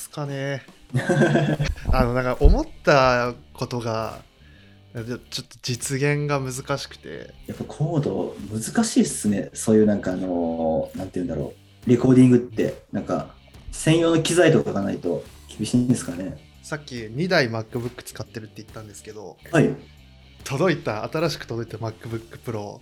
ますかね。あのなんか思ったことがちょっと実現が難しくて。やっぱコード難しいっすね。そういうなんかあのなんて言うんだろう。レコーディングってなんか専用の機材とかがないと厳しいんですかね。さっき2台 MacBook 使ってるって言ったんですけどはい。届いた新しく届いた MacBook Pro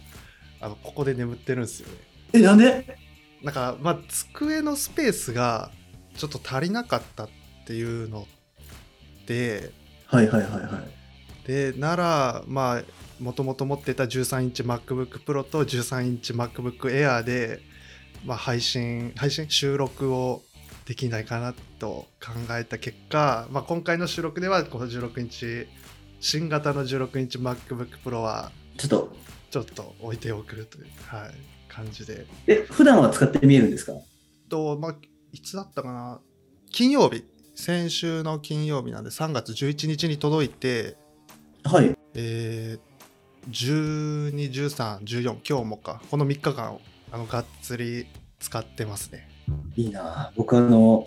あのここで眠ってるんですよね。えなんで？なんかまあ机のスペースがちょっと足りなかったっていうのではいはいはいはい。でならまあもともと持ってた13インチ MacBook Pro と13インチ MacBook Air で、まあ、配信配信収録をできないかなと考えた結果、まあ、今回の収録ではこの16インチ新型の16インチ MacBook Pro はちょっと。ちょっと置いておくという、はい、感じで。え普段は使ってみえるんですか？と、まあ、いつだったかな？金曜日。先週の金曜日なんで3月11日に届いてはい。えー、12、13、14今日もか。この3日間あのがっつり使ってますね。いいな。僕あの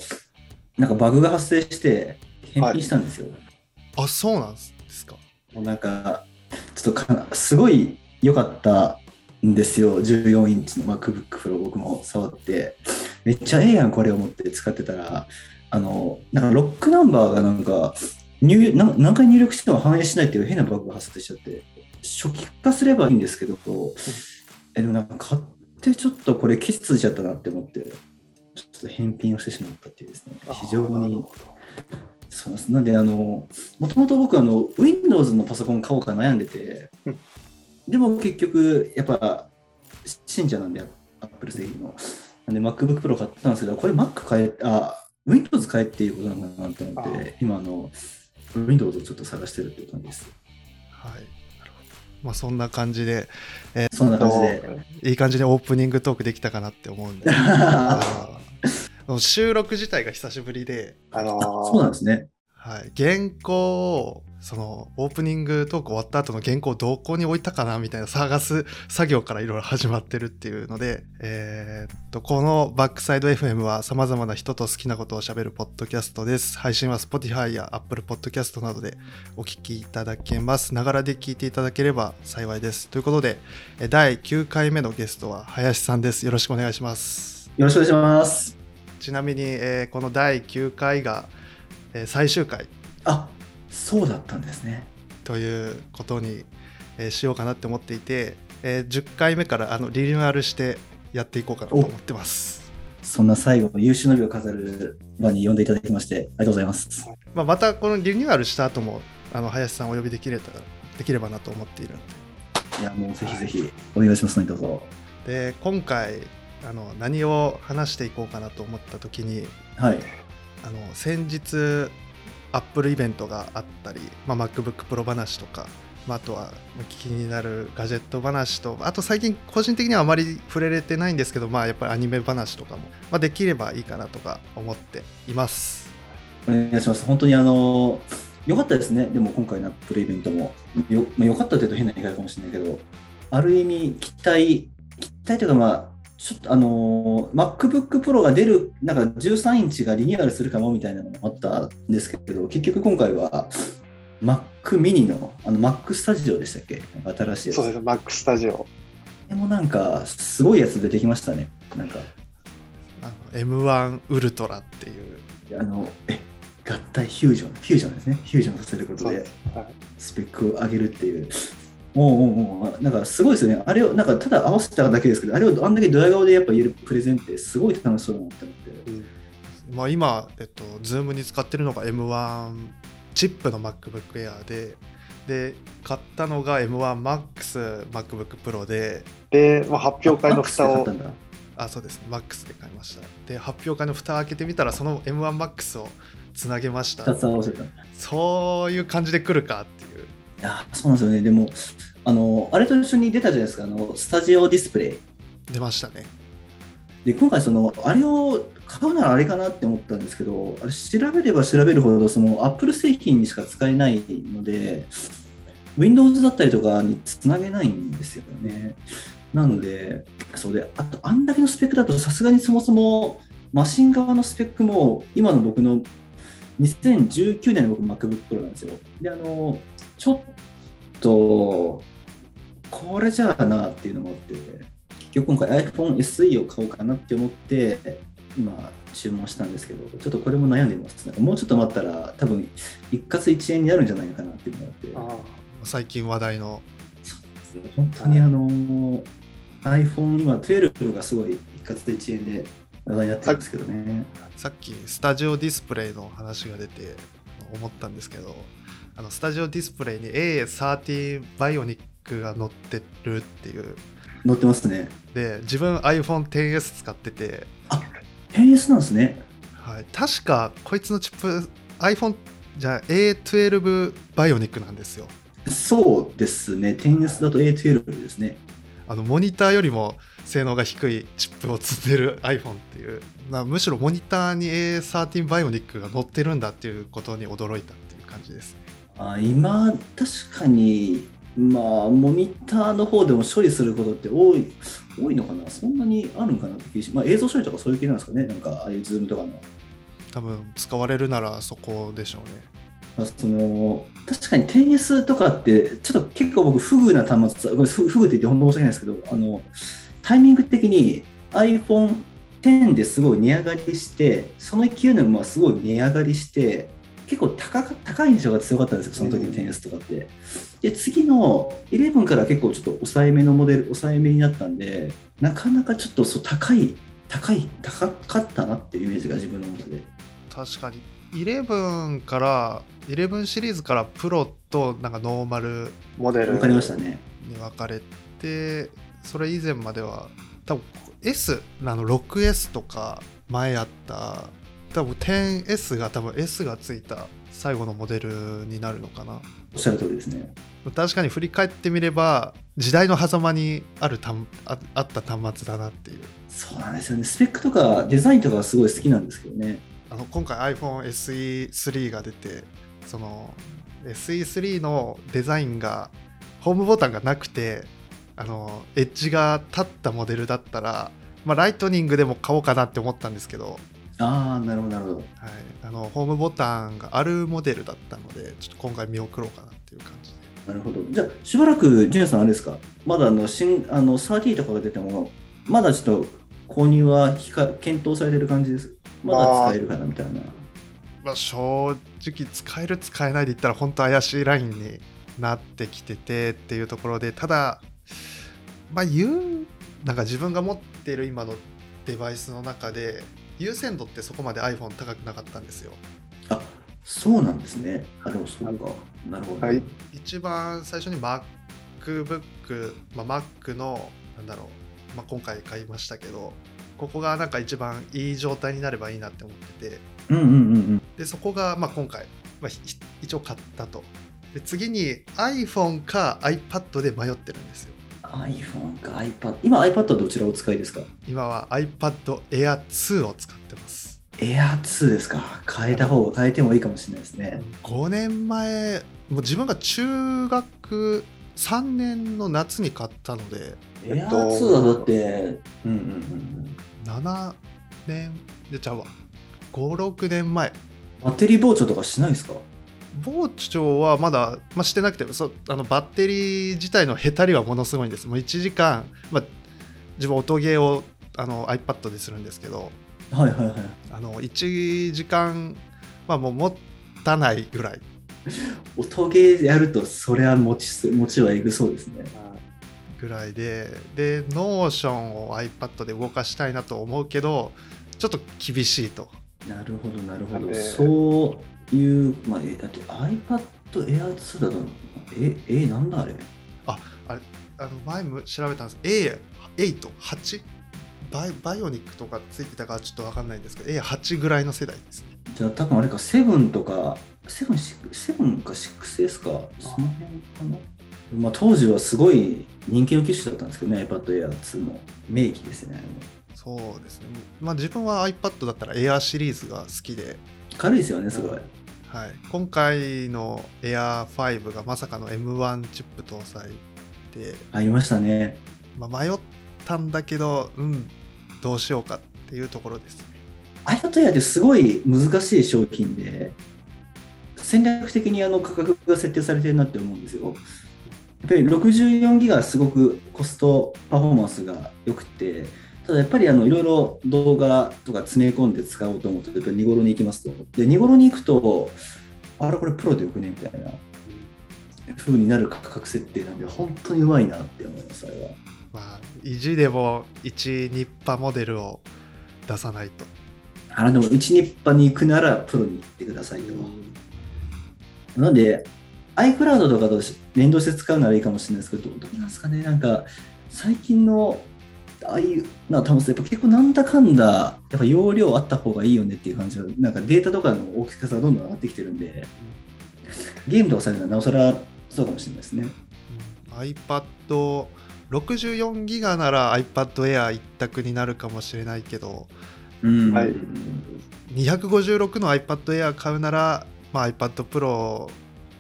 なんかバグが発生して返品したんですよ、あそうなんですか。もうなんかちょっとかすごい良かったんですよ。14インチの MacBook Pro 僕も触ってめっちゃええやんこれを持って使ってたら。あのなんかロックナンバーがなんか入な何回入力しても反映しないっていう変なバグが発生しちゃって。初期化すればいいんですけど、えでもなんか買ってちょっとこれケチついちゃったなって思って。ちょっと返品をしてしまったっていうですね。非常に。そうです。なんであのもともと僕あの Windows のパソコン買おうか悩んでて。うん。でも結局やっぱ信者なんで Apple 製品ので MacBook Pro 買ったんですけどこれ Mac 変えあ Windows 変えっていうことなんだなと思って今あの Windows をちょっと探してるっていう感じです。はい。なるほど。まあそんな感じでそんな感じで。いい感じにオープニングトークできたかなって思うんで。収録自体が久しぶりで。あのーそうなんですね。はい、原稿をそのオープニングトーク終わった後の原稿をどこに置いたかなみたいな探す作業からいろいろ始まってるっていうので、えーっとこのバックサイド FM は様々な人と好きなことを喋るポッドキャストです。配信は Spotify や Apple Podcast などでお聞きいただけます。ながらで聞いていただければ幸いです。ということでえ第9回目のゲストは林さんです。よろしくお願いします。よろしくお願いします。ちなみに、えーこの第9回が、えー最終回。あそうだったんですね。ということに、えーしようかなって思っていて、えー10回目からあのリニューアルしてやっていこうかなと思ってます。そんな最後の優秀の美を飾る場に呼んでいただきましてありがとうございます。まあ、またこのリニューアルした後もあの林さんをお呼びできれたらできればなと思っているのいやもうぜひぜひお願いします。何卒でで今回あの何を話していこうかなと思った時にはい。あの先日アップルイベントがあったり、まあ、MacBook Pro 話とか、まあ、あとは気になるガジェット話とあと最近個人的にはあまり触れれてないんですけど、まあ、やっぱりアニメ話とかも、まあ、できればいいかなとか思っています。お願いします。本当にあの良かったですね。でも今回のアップルイベントも。よ,、まあ、よかったというと変な言い方かもしれないけどある意味期待期待というかまあちょっとあの MacBook Pro が出るなんか13インチがリニューアルするかもみたいなのもあったんですけど結局今回は Mac mini のあの Mac Studio でしたっけ？新しいやつ。そうです、マックスタジオ。でもなんかすごいやつ出てきましたね。なんか。あの M1 ウルトラっていう。あのえ合体フュージョンフュージョンですね。フュージョンさせることでスペックを上げるっていう。もうもうもう。なんかすごいですよね。あれをなんかただ合わせただけですけど、あれをあんだけドヤ顔でやっぱ言えるプレゼンってすごい楽しそうだなって思って。まあ、今、えっと、Zoom に使ってるのが M1 チップの MacBook Air でで買ったのが M1MaxMacBook Pro で。で、まあ、発表会の蓋を。あそうです。ね MAX で買いました。で発表会の蓋開けてみたらその M1MAX をつなげました。二つ合わせた。いそういう感じで来るかっていうや、そうなんですよね。でも、あの、あれと一緒に出たじゃないですか、あの、スタジオディスプレイ。出ましたねで、今回その、あれを買うならあれかなって思ったんですけど、あれ調べれば調べるほど、その、Apple 製品にしか使えないので、Windows だったりとかにつなげないんですよね。なので、そうで、あと、あんだけのスペックだと、さすがにそもそも、マシン側のスペックも、今の僕の2019年の僕 MacBook Pro なんですよ。で、あの、ちょっと、これじゃあなっていうのもあって、結局今回 iPhone SE を買おうかなって思って、今注文したんですけど、ちょっとこれも悩んでます。なんかもうちょっと待ったら、多分一括一円になるんじゃないかなっていうのがあって。あ最近話題の本当にあの iPhone 今12がすごい一括で1円で話題になってるんですけどね。さっきスタジオディスプレイの話が出て思ったんですけどあのスタジオディスプレイに A13 バイオニックが載ってるっていう載ってますね。で自分 iPhone10S 使ってて、10S なんですね。はい、確かこいつのチップ iPhone じゃあ A12 バイオニックなんですよそうですね。10S だと A12 ですね。あのモニターよりも性能が低いチップを積んでる iPhone っていうなむしろモニターに A13 バイオニックが載ってるんだっていうことに驚いたっていう感じですねあ今、確かに、まあ、モニターの方でも処理することって多い多いのかな？そんなにあるんかなって気がしまあ、映像処理とかそういう系なんですかね？なんか、ああいうズームとかの。多分使われるならそこでしょうねまあその確かに 10S とかって、ちょっと結構僕、不遇な端末、これ不不遇って言って本当申し訳ないですけど、あのタイミング的に iPhone10 ですごい値上がりして、その勢いのまますごい値上がりして、結構高か高い印象が強かったんですよ、その時うん 10S とかって。で、次の11から結構ちょっと抑えめのモデル、抑えめになったんで、なかなかちょっとそう高い、高い、高かったなっていうイメージが自分の中で。確かに11から11シリーズからプロとなんかノーマルモデル。わかりましたね。に分かれてそれ以前までは多分 S あの 6S とか前あった多分 10S が多分 S がついた最後のモデルになるのかなおっしゃる通りですね。確かに振り返ってみれば時代の狭間にあるたんああった端末だなっていうそうなんですよね。スペックとかデザインとかはすごい好きなんですけどね。あの今回 iPhone SE3 が出てその SE3 のデザインがホームボタンがなくてあのエッジが立ったモデルだったら、まあ、ライトニングでも買おうかなって思ったんですけど、ああ、なるほど、なるほど。はい、あのホームボタンがあるモデルだったのでちょっと今回見送ろうかなっていう感じでなるほど。じゃあ、しばらく、ジュニアさん、あれですか、まだあの新あの30とかが出ても、まだちょっと購入は控え検討されてる感じです？まだ使えるかなみたいな。まあ、正直使える使えないで言ったら本当怪しいラインになってきててっていうところでただまあ言うなんか自分が持っている今のデバイスの中で優先度ってそこまで iPhone 高くなかったんですよあそうなんですね。あ、でもそうか。なるほど。はい一番最初に MacBook、まあ、Mac のなんだろう、まあ、今回買いましたけどここがなんか一番いい状態になればいいなって思っててうんうんうんうん。でそこがまあ今回、まあ、ひ一応買ったとで次に iPhone か iPad で迷ってるんですよ iPhone か iPad。今 iPad はどちらをお使いですか？今は iPad Air 2を使ってます Air 2ですか？変えた方が変えてもいいかもしれないですね。5年前もう自分が中学3年の夏に買ったのでえ Air っと2はだって、うんうんうん7年でちゃうわ56年前うん。バッテリー膨張とかしないですか？膨張はまだ、まあ、してなくてそあのバッテリー自体のへたりはものすごいんですもう1時間、まあ、自分音ゲーをあの iPad でするんですけどはいはいはい。あの1時間はもう持たないぐらい音ゲーやると、それは持ちす、持ちはえぐそうですね。ぐらいでで Notion を iPad で動かしたいなと思うけどちょっと厳しいとなるほど、なるほど。そういう、まあ、えだって iPad Air 2だと、え、え、なんだあれ？あの前も調べたんです。A88 バイバイオニックとかついてたかちょっと分かんないんですけど A8 ぐらいの世代ですね。じゃあ多分あれか、セブンとか、セブン、セブンか？6S か、その辺かな？まあ、当時はすごい人気の機種だったんですけどね、iPad Air 2の。名機ですね。そうですね。まあ自分は iPad だったら Air シリーズが好きで、軽いですよね、すごい。はい、今回の Air5 がまさかの M1 チップ搭載で、ありましたね。まあ、迷ったんだけどうんどうしようかっていうところですね iPad Air ってすごい難しい商品で、戦略的にあの価格が設定されてるなって思うんですよ。やっぱり64ギガはすごくコストパフォーマンスが良くて、ただやっぱりあのいろいろ動画とか詰め込んで使おうと思うと、やっぱり2頃に行きますと。で、2頃に行くと、あれこれプロでよくねみたいな風になる価格設定なんで、本当にうまいなって思います、あれは。まあ意地でも1ニッパモデルを出さないとあのでも1ニッパに行くならプロに行ってくださいと。なんで、iCloud とかと連動して使うならいいかもしれないですけど、どうなんですかね、なんか、最近の、ああいうな端末、やっぱ結構なんだかんだ、やっぱ容量あった方がいいよねっていう感じは、なんかデータとかの大きさがどんどん上がってきてるんで、ゲームとかされるのはなおさらそうかもしれないですね。うん iPad 64ギガなら iPad Air 一択になるかもしれないけどうんはい256の iPad Air 買うなら、まあ、iPad Pro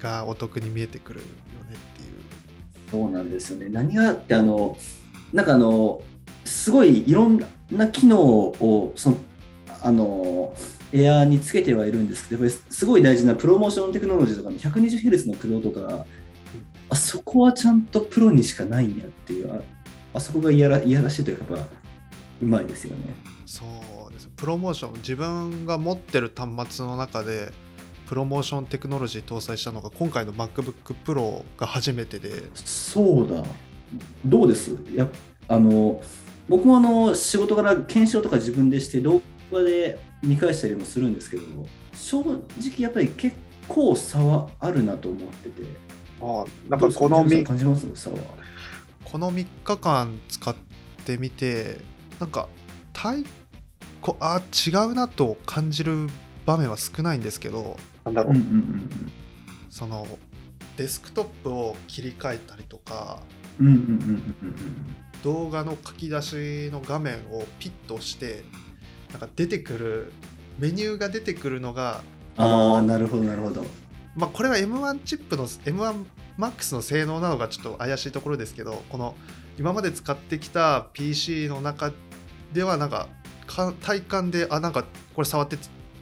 がお得に見えてくるよねっていうそうなんですよね。何がって、あの、なんかあの、すごいいろんな機能を、その、あの、エアーにつけてはいるんですけど、すごい大事なプロモーションテクノロジーとかの 120Hz のプロとか、あそこはちゃんとプロにしかないんやっていう、ああそこがいやらいやらしいというか、やっぱうまいですよね。そうですプロモーション自分が持ってる端末の中でプロモーションテクノロジー搭載したのが今回の MacBook Pro が初めてでそうだ。どうです？やあの僕もあの仕事から検証とか自分でして動画で見返したりもするんですけど正直やっぱり結構差はあるなと思ってて。あなんかこのどうですみか感じます？差は。この3日間使ってみてなんか対こあ違うなと感じる場面は少ないんですけどなんだろう、うんうんうんそのデスクトップを切り替えたりとかうんうんうんうんうん動画の書き出しの画面をピッと押してなんか出てくるメニューが出てくるのがああなるほどなるほど。まあこれは M1 チップの M1MAX の性能なのがちょっと怪しいところですけどこの今まで使ってきた PC の中ではなんかか体感であなんかこれ触って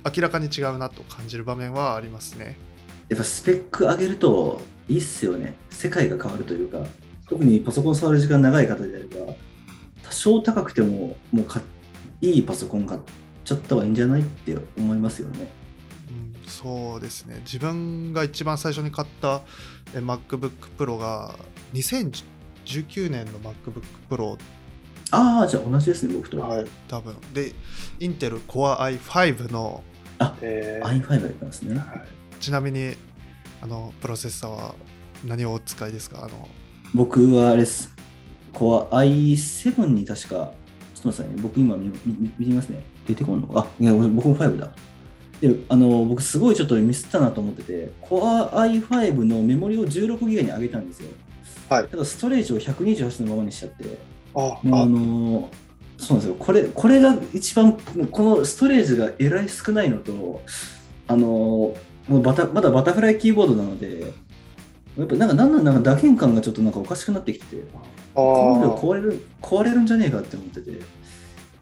明らかに違うなと感じる場面はありますね。やっぱスペック上げるといいっすよね。世界が変わるというか特にパソコン触る時間長い方であれば多少高くてももうかいいパソコン買っちゃった方がいいんじゃないって思いますよね。うん、そうですね。自分が一番最初に買ったえ MacBook Pro が2019年の MacBook Pro ああじゃあ同じですね僕と、はい多分。でインテル Core i5 のえー i5 やったんですね。はい。ちなみにあのプロセッサーは何をお使いですか？あの僕はあれです。コア i7 に確かちょっと待ってくださいね。僕今見見見ますね。出てこんのか？あいや僕も5だ。であの僕すごいちょっとミスったなと思ってて Core i5 のメモリを16ギガに上げたんですよ。はい。ただストレージを128のままにしちゃって。あ。あのそうなんですよ。これこれが一番このストレージがえらい少ないのとあのもうバタまだバタフライキーボードなのでやっぱなんかなんなんなんか打鍵感がちょっとなんかおかしくなってきててあこの量ー壊れる壊れるんじゃねえかって思ってて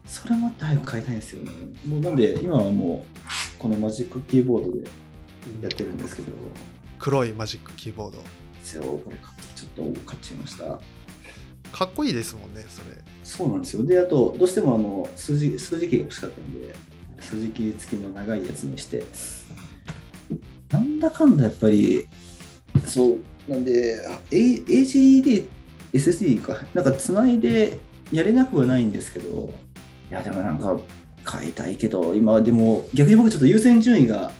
それもあって早く買いたいんですよね。もうなんで今はもうこのマジックキーボードでやってるんですけど。黒いマジックキーボード。一応これちょっと買っちゃいました。かっこいいですもんねそれ。そうなんですよ。で、あと、どうしてもあの数字数字キーが欲しかったんで、数字キー付きの長いやつにして、なんだかんだやっぱり、そう、なんで、A- AGD、SSD か、なんかつないでやれなくはないんですけど、いや、でもなんか、買いたいけど、今、でも、逆に僕ちょっと優先順位が、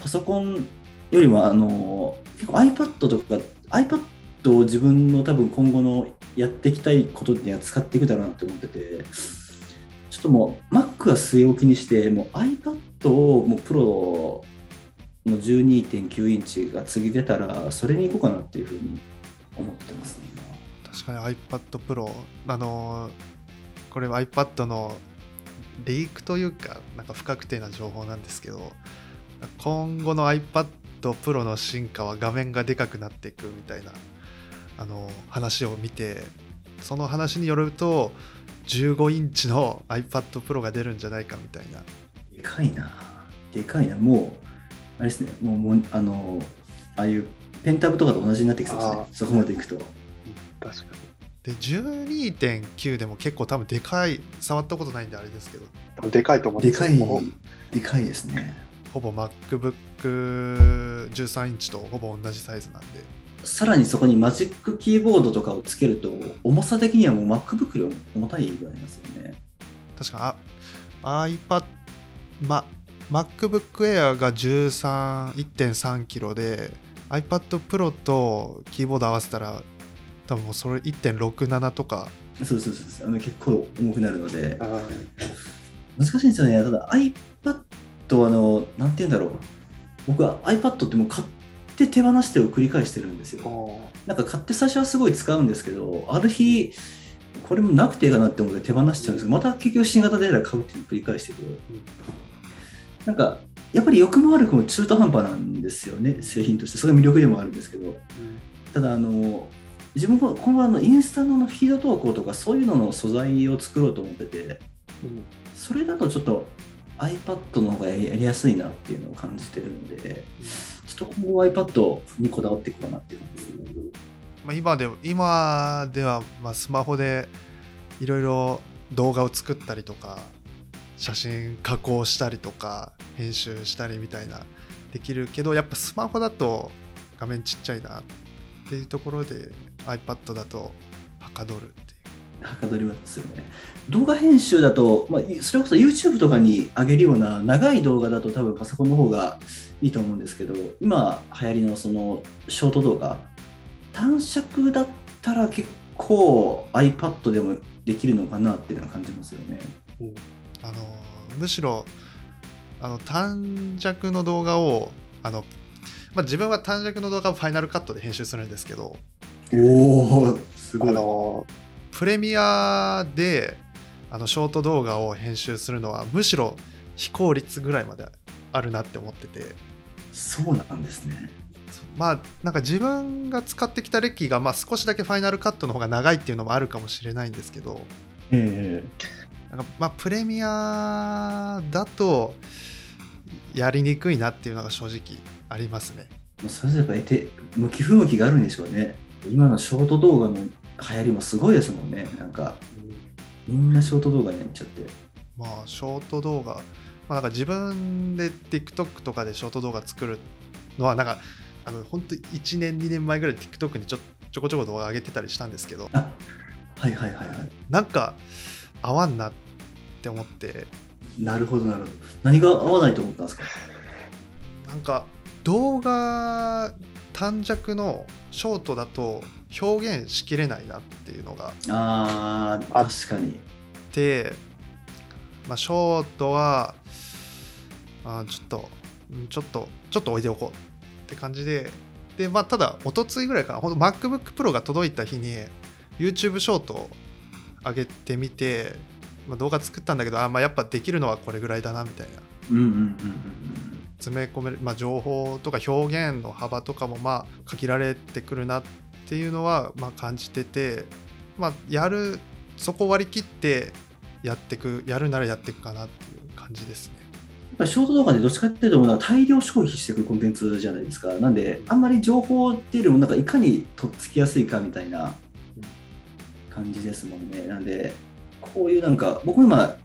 パソコンよりも、あの、結構 iPad とか、iPad を自分の多分今後のやっていきたいことには使っていくだろうなって思ってて、ちょっともう Mac は据え置きにして、もう iPad をもうプロの12.9インチが次出たら、それに行こうかなっていうふうに思ってますね。確かに iPad Pro あのこれは iPad のリークというかなんか不確定な情報なんですけど今後の iPad Pro の進化は画面がでかくなっていくみたいなあの話を見てその話によると15インチの iPad Pro が出るんじゃないかみたいなでかいな。でかいな。もう、あれですね、もうもうあの、ああいうペンタブとかと同じになってきそうですねあ。そこまでいくと。確かに。で12.9でも結構多分でかい触ったことないんであれですけど多分でかいと思うんですかいもう、でかいですね。ほぼ MacBook13 インチとほぼ同じサイズなんでさらにそこにマジックキーボードとかをつけると、重さ的にはもう MacBook より重たいぐらいですよね。確かあ iPad、ま、MacBook Air が131.3キロで iPad Pro とキーボード合わせたら多分もうそれ1.67とか。そうそうそうそう。あの結構重くなるので、あ難しいんですよね。ただ iPad はあの、なんて言うんだろう。僕は iPad ってもう買って手放してを繰り返してるんですーよ。おなんか買って最初はすごい使うんですけど、ある日、これもなくていいかなって思って手放しちゃうんですけど、また結局新型出たら買うっていうのを繰り返してて、なんか、やっぱり良くも悪くも中途半端なんですよね、製品として。それが魅力でもあるんですけど。ーただ、あの、自分も今後あのインスタのフィード投稿とかそういうのの素材を作ろうと思ってて、うんそれだとちょっと iPad の方がやりやすいなっていうのを感じてるので、ちょっと今後 iPad にこだわっていこうかなっていう。まあ、今で今ではまあスマホでいろいろ動画を作ったりとか写真加工したりとか編集したりみたいなできるけどやっぱスマホだと画面ちっちゃいなっていうところで iPad だとはかどるっていうはかどりますよね。動画編集だと、まあ、それこそ YouTube とかに上げるような長い動画だと多分パソコンの方がいいと思うんですけど、今流行りのそのショート動画、短尺だったら結構 iPad でもできるのかなっていうのは感じますよね。うんあのむしろあの短尺の動画をあの、まあ、自分は短尺の動画をファイナルカットで編集するんですけどおお、すあのプレミアであのショート動画を編集するのはむしろ非効率ぐらいまであるなって思ってて。そうなんですね。まあなんか自分が使ってきた歴が、まあ、少しだけファイナルカットの方が長いっていうのもあるかもしれないんですけど。えなんかまあプレミアだとやりにくいなっていうのが正直ありますね。えそれぞれやっぱ向き不向きがあるんでしょうね。今のショート動画の流行りもすごいですもんね。なんか、みんなショート動画になっちゃって。まあショート動画、まあ、なんか自分で TikTok とかでショート動画作るのはなんかあの本当1年2年前ぐらい TikTok にちょちょこちょこ動画上げてたりしたんですけどあはいはいはいはい。なんか合わんなって思って。なるほどなるほど。何が合わないと思ったんですか？なんか動画短尺のショートだと表現しきれないなっていうのが。あ確かに。で、まあ、ショートはあーちょっとうんちょっとちょっと置いておこうって感じで。で、まあ、ただ一昨日ぐらいかな。ほんと MacBook Pro が届いた日に YouTube ショートを上げてみて、まあ、動画作ったんだけどあー、まあ、やっぱできるのはこれぐらいだなみたいなうんうんうんうん詰め込める、まあ、情報とか表現の幅とかもまあ限られてくるなっていうのはまあ感じてて、まあ、やるそこ割り切ってやってくやるならやっていくかなっていう感じですね。やっぱりショート動画でどっちかっていうと大量消費していくコンテンツじゃないですか。なんで、あんまり情報っていうよりもなんかいかにとっつきやすいかみたいな感じですもんね。なんで、こういうなんか、僕今、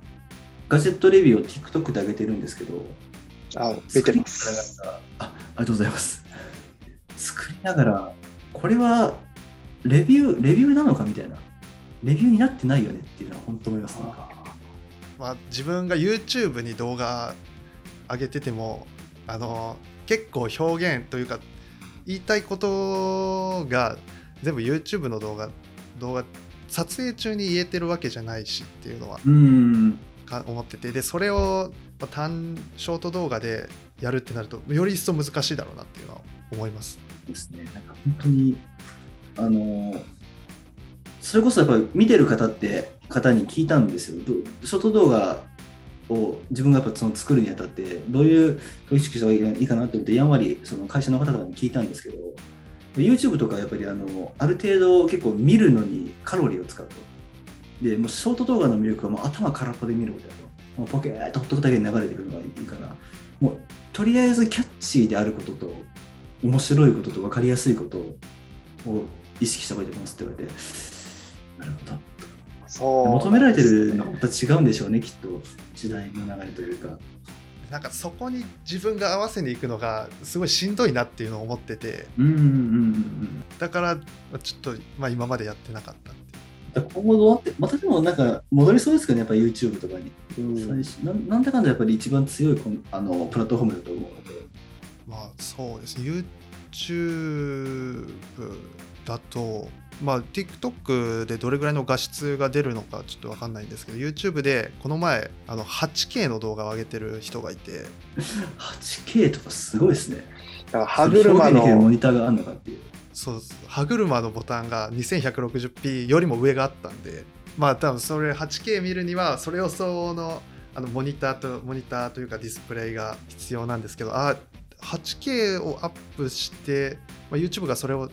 ガジェットレビューを TikTok で上げてるんですけど、あ出てます。あありがとうございます。作りながら、これはレビュー、レビューなのかみたいな。レビューになってないよねっていうのは本当思います。なんかまあ、自分が YouTube に動画上げててもあの結構表現というか言いたいことが全部 YouTube の動画動画撮影中に言えてるわけじゃないしっていうのは思っててでそれをまあ短ショート動画でやるってなるとより一層難しいだろうなっていうのは思います。ですね。なんか本当に、あのーそれこそやっぱり見てる方って方に聞いたんですよ。どショート動画を自分がやっぱその作るにあたって、どういう意識した方がいいかなと思って、やんわりその会社の方々に聞いたんですけど、YouTube とかやっぱりあのある程度結構見るのにカロリーを使うと。で、もうショート動画の魅力はもう頭空っぽで見ることだと。もうポケーっとほっとくだけで流れてくるのがいいかな。もうとりあえずキャッチーであることと面白いことと分かりやすいことを意識した方がいいと思いますって言われてなるほどそう。求められてるのはまた違うんでしょうねきっと時代の流れというかなんかそこに自分が合わせに行くのがすごいしんどいなっていうのを思ってて。うんうんうんうんだからまあちょっと、まあ、今までやってなかったっ今後どうなってまたでもなんか戻りそうですかねやっぱ YouTube とかに、うん。最初なんなんだかんだやっぱり一番強いあのプラットフォームだと思うので。まあそうですね。YouTube だとまあ TikTok でどれぐらいの画質が出るのかちょっと分かんないんですけど YouTube でこの前あの 8K の動画を上げてる人がいて。8K とかすごいですね。だから歯車表現できるモの、ニターがあるのかって。いうそう歯車のボタンが 2160p よりも上があったんで。まあ多分それ 8K 見るにはそれ予想のあのモニターとモニターというかディスプレイが必要なんですけどあ 8K をアップして、まあ、YouTube がそれを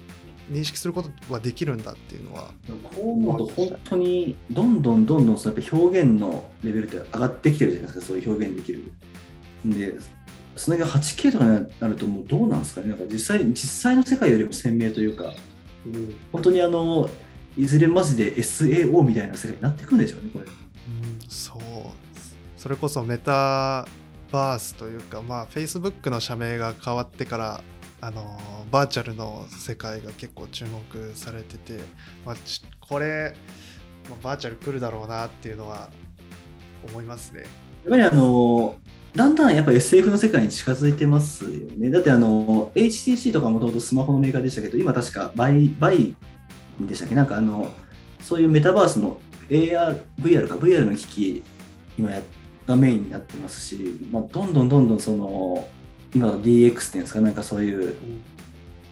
認識することはできるんだっていうのは。こう思うと本当にどんどんどんどんそのやっぱ表現のレベルって上がってきてるじゃないですか。そういう表現できる。でそれが 8K とかになるともうどうなんですかね。なんか実際実際の世界よりも鮮明というかうん本当にあのいずれマジで SAO みたいな世界になっていくんでしょうねこれ。うんそう。それこそメタバースというかまあ Facebook の社名が変わってからあのバーチャルの世界が結構注目されてて、まあ、これ、まあバーチャル来るだろうなっていうのは思いますね。やっぱりあのだんだんやっぱ SF の世界に近づいてますよね。だってあの HTC とかもともとスマホのメーカーでしたけど、今確かバイバイでしたっけ？なんかあのそういうメタバースの AR、VR か？VR の機器今やがメインになってますし、まあ、どんどんどんどんその今の DX っていうんですかなんかそういう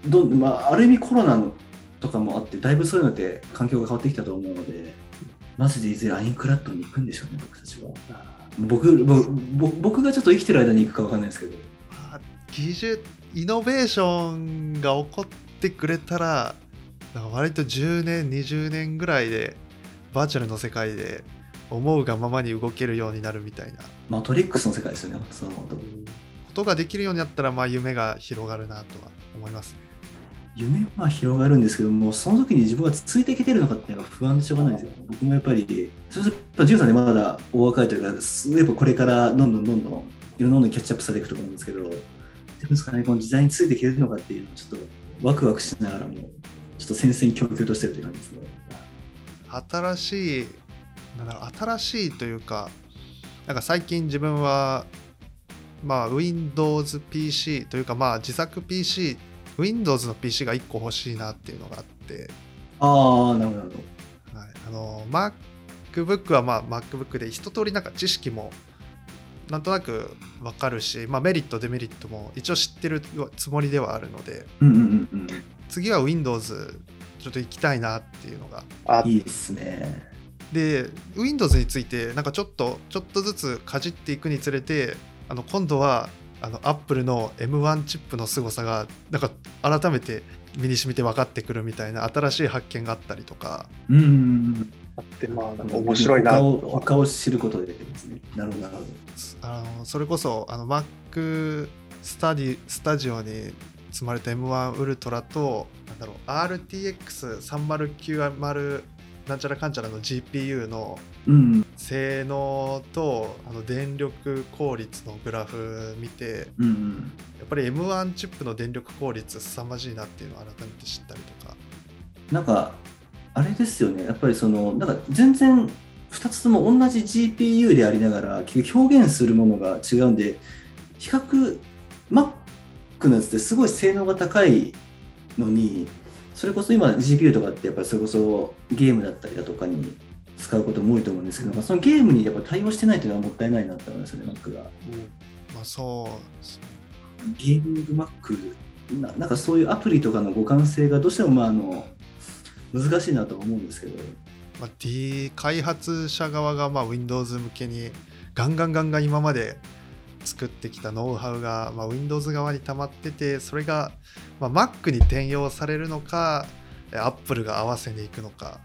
どん、まあ、ある意味コロナのとかもあってだいぶそういうのって環境が変わってきたと思うのでマジでいずれアインクラッドに行くんでしょうね僕たちは。僕僕僕僕がちょっと生きてる間に行くかわかんないですけど。まあ技術イノベーションが起こってくれたら割と10年20年ぐらいでバーチャルの世界で思うがままに動けるようになるみたいな。マトリックスの世界ですよねそのことができるようになったらまあ夢が広がるなとは思いますね。夢は広がるんですけどもその時に自分がついていけてるのかっていうのが不安でしょうがないんですよ僕もやっぱりそうするとジュンさんでまだお若いというかすやっぱこれからどんどんどんどんいろんなものにキャッチアップされていくと思うんですけどですかねこの時代についていけるのかっていうのをちょっとワクワクしながらもちょっと戦々恐々としてるという感じですね新しいなんだろう新しいというかなんか最近自分はまあ Windows PC というかまあ自作 PC Windows の PC が1個欲しいなっていうのがあって、ああなるほどはい、あの MacBook はまあ MacBook で一通りなんか知識もなんとなく分かるし、まあ、メリットデメリットも一応知ってるつもりではあるので。うんうんうんうん。次は Windows ちょっと行きたいなっていうのが。あいいですね。で Windows についてなんかちょっとちょっとずつかじっていくにつれてあの今度はあの Apple の M1 チップの凄さがなんか改めて身に染みて分かってくるみたいな新しい発見があったりとか。うん。あって、まあ、なんか面白いな他をと。他を知ることでですね。なるほど。なるほどあのそれこそあの Mac スタディスタジオに積まれた M1 ウルトラとなんだろう RTX3090 なんちゃらかんちゃらの GPU のうん。性能とあの電力効率のグラフ見てうんうん。やっぱり M1 チップの電力効率凄まじいなっていうのを改めて知ったりとか。なんかあれですよね。やっぱりそのなんか全然2つとも同じ GPU でありながら結局表現するものが違うんで比較 Mac のやつってすごい性能が高いのにそれこそ今 GPU とかってやっぱりそれこそゲームだったりだとかに使うことも多いと思うんですけど、まあ、そのゲームにやっぱ対応してないというのはもったいないなって思いますよね Mac が。まあそうですねゲーミング Mac ななんかそういうアプリとかの互換性がどうしてもまああの難しいなとは思うんですけど。まあ、D 開発者側がまあ Windows 向けにガンガンガンガン今まで作ってきたノウハウがまあ Windows 側に溜まっててそれがまあ Mac に転用されるのかえ Apple が合わせにいくのか。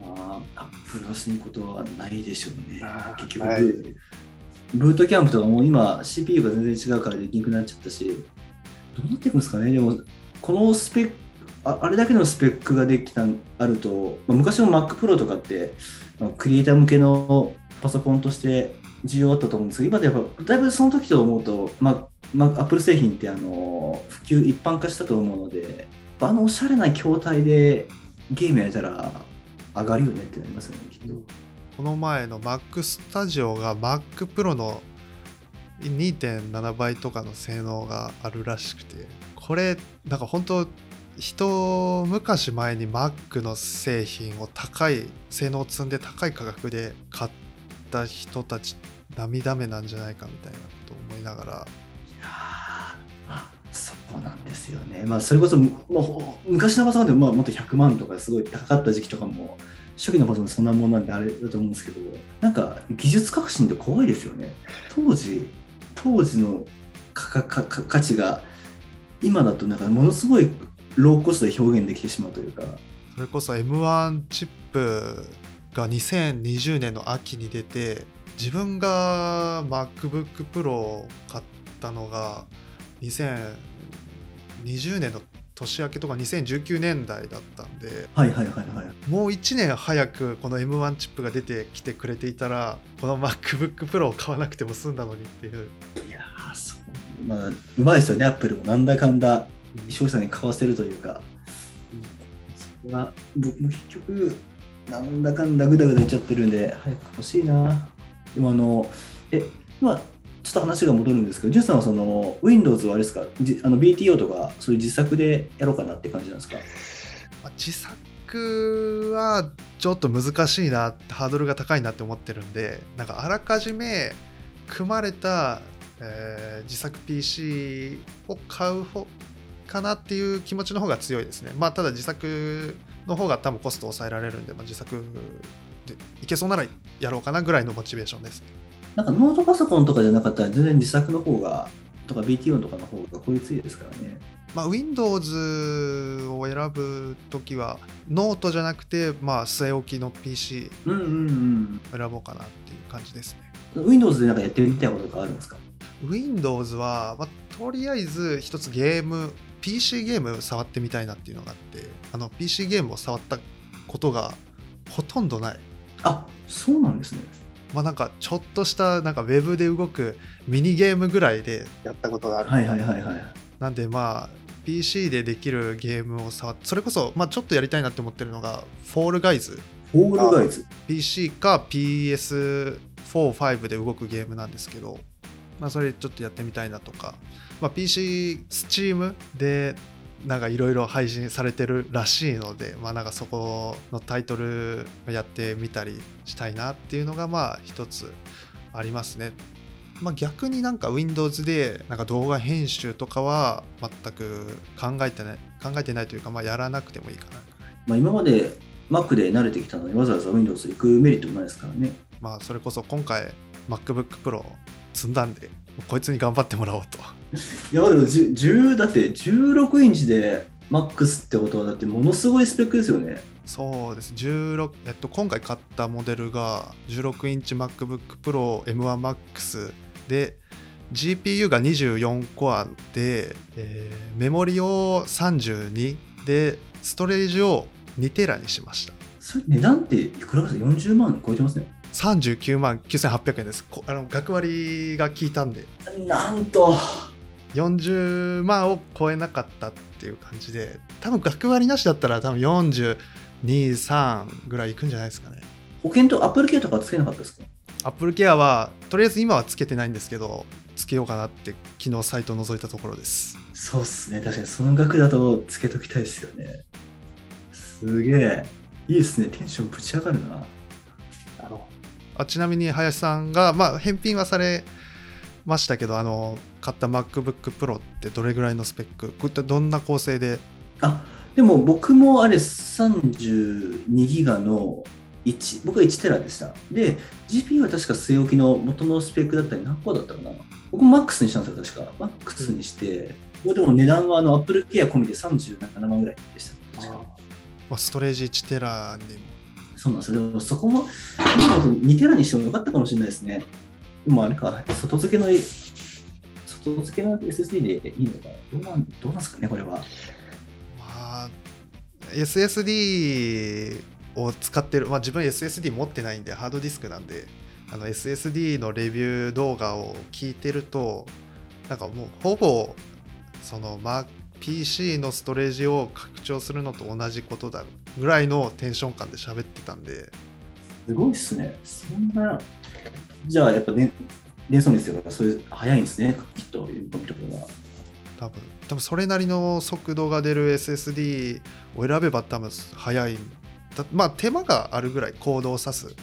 まあ、アップルはすることはないでしょうね。結ない。局、ブートキャンプとかも今 CPU が全然違うからできなくなっちゃったし、どうなっていくんですかね、でも、このスペック、ああれだけのスペックができたあると、まあ昔の Mac Pro とかって、まあクリエイター向けのパソコンとして需要あったと思うんですけど、今でやっぱ、だいぶその時と思うと、まあ、まあ、Apple 製品ってあの普及一般化したと思うので、あのおしゃれな筐体でゲームやれたら上がるよねってなりますよね、きっと。この前の Mac Studio が Mac Pro の2.7倍とかの性能があるらしくてこれなんか本当一昔前に Mac の製品を高い性能を積んで高い価格で買った人たち涙目なんじゃないかみたいなことを思いながらいやーそうなんですよね。まあ、それこそ、もう昔のパソコンでもまあもっと100万とかすごい高かった時期とかも、初期のパソコンそんなもんなんであれだと思うんですけど、なんか技術革新って怖いですよね。当時、当時の価値が今だとなんかものすごいローコストで表現できてしまうというか、それこそ M1 チップが2020年の秋に出て自分が MacBook Pro を買ったのが2020年の年明けとか2019年代だったんではいはいはいはい。もう1年早くこの M1 チップが出てきてくれていたらこの MacBook Pro を買わなくても済んだのにっていういやーそう。まあ、うまいですよね、アップルも。なんだかんだ消費者に買わせるというか。そこが僕も結局、なんだかんだぐだぐだ言っちゃってるんで、早く欲しいな。でもあの、え、まあ、ちょっと話が戻るんですけど、ジュンさんはその Windows はあれですか、あの BTO とか、そういう自作でやろうかなって感じなんですか？まあ自作はちょっと難しいなハードルが高いなって思ってるんでなんかあらかじめ組まれた、えー自作 PC を買う方かなっていう気持ちの方が強いですね。まあただ自作の方が多分コスト抑えられるんで、まあ、自作でいけそうならやろうかなぐらいのモチベーションですねなんかノートパソコンとかじゃなかったら、全然自作の方が、とか BTO とかの方が効率いいですからね。まあ、Windows を選ぶときはノートじゃなくて、まあ、据え置きの PC うんうんうん。選ぼうかなっていう感じですね Windows でなんかやってみたいこととかあるんですか？Windows は、まあ、とりあえず一つゲーム PC ゲーム触ってみたいなっていうのがあってあの PC ゲームを触ったことがほとんどないあそうなんですね。まあなんかちょっとしたなんかウェブで動くミニゲームぐらいでやったことがある。はいはいはいはい。なんでまあ PC でできるゲームを触ってそれこそまあちょっとやりたいなって思ってるのがフォールガイズフォールガイズ。PC か PS4、5で動くゲームなんですけど、まあ、それちょっとやってみたいなとか、まあ、PC、Steam でなんかいろいろ配信されてるらしいので、まあ、なんかそこのタイトルやってみたりしたいなっていうのがまあ一つありますね。まあ、逆になんか Windows でなんか動画編集とかは全く考えてない考えてないというか、まあ、やらなくてもいいかなまあ、今まで Mac で慣れてきたのにわざわざ Windows 行くメリットもないですからね。まあそれこそ今回 MacBook Pro 積んだんでこいつに頑張ってもらおうといや、でも10 10だって16インチで MAX ってことはだってものすごいスペックですよね。そうです16、えっと、今回買ったモデルが16インチ MacBook Pro M1Max で GPU が24コアで、えーメモリを32でストレージを2テラにしましたそれ値段っていくらですか ?40 万超えてますね。39万9800円ですこあの学割が効いたんでなんと。40万を超えなかったっていう感じで多分学割なしだったら多分423ぐらいいくんじゃないですかね保険と Apple Care とかつけなかったですか？Apple Care はとりあえず今はつけてないんですけどつけようかなって昨日サイトを覗いたところですそうっすね。確かにその額だとつけときたいですよね。すげえ。いいですね。テンションぶち上がるな。あちなみに林さんがまあ返品はされましたけどあの買った MacBook Pro ってどれぐらいのスペック？こういったどんな構成で？あでも僕もあれ32ギガの1僕は1テラでした。で GPU は確か据え置きの元のスペックだったり何個だったかな？僕も MAX にしたんですよ確か。MAX にして、でも値段はあの Apple Care 込みで37万ぐらいでした。確か。まあストレージ1テラにもそうなんですよそこも今だと2テラにしてもよかったかもしれないですねでもあれか、外付けの、外付けの SSD でいいのかどうなん、どうなんですかね、これは。まあ SSD を使ってる、まあ、自分 SSD 持ってないんでハードディスクなんであの SSD のレビュー動画を聞いてるとなんかもうほぼその、まあ、PC のストレージを拡張するのと同じことだぐらいのテンション感で喋ってたんですごいっすね。そんな、じゃあやっぱね、連想ですよそういう、早いんですね、きっと、いうところが。多分多分それなりの速度が出る SSD を選べば多分早いだまあ手間があるぐらいコードを挿す。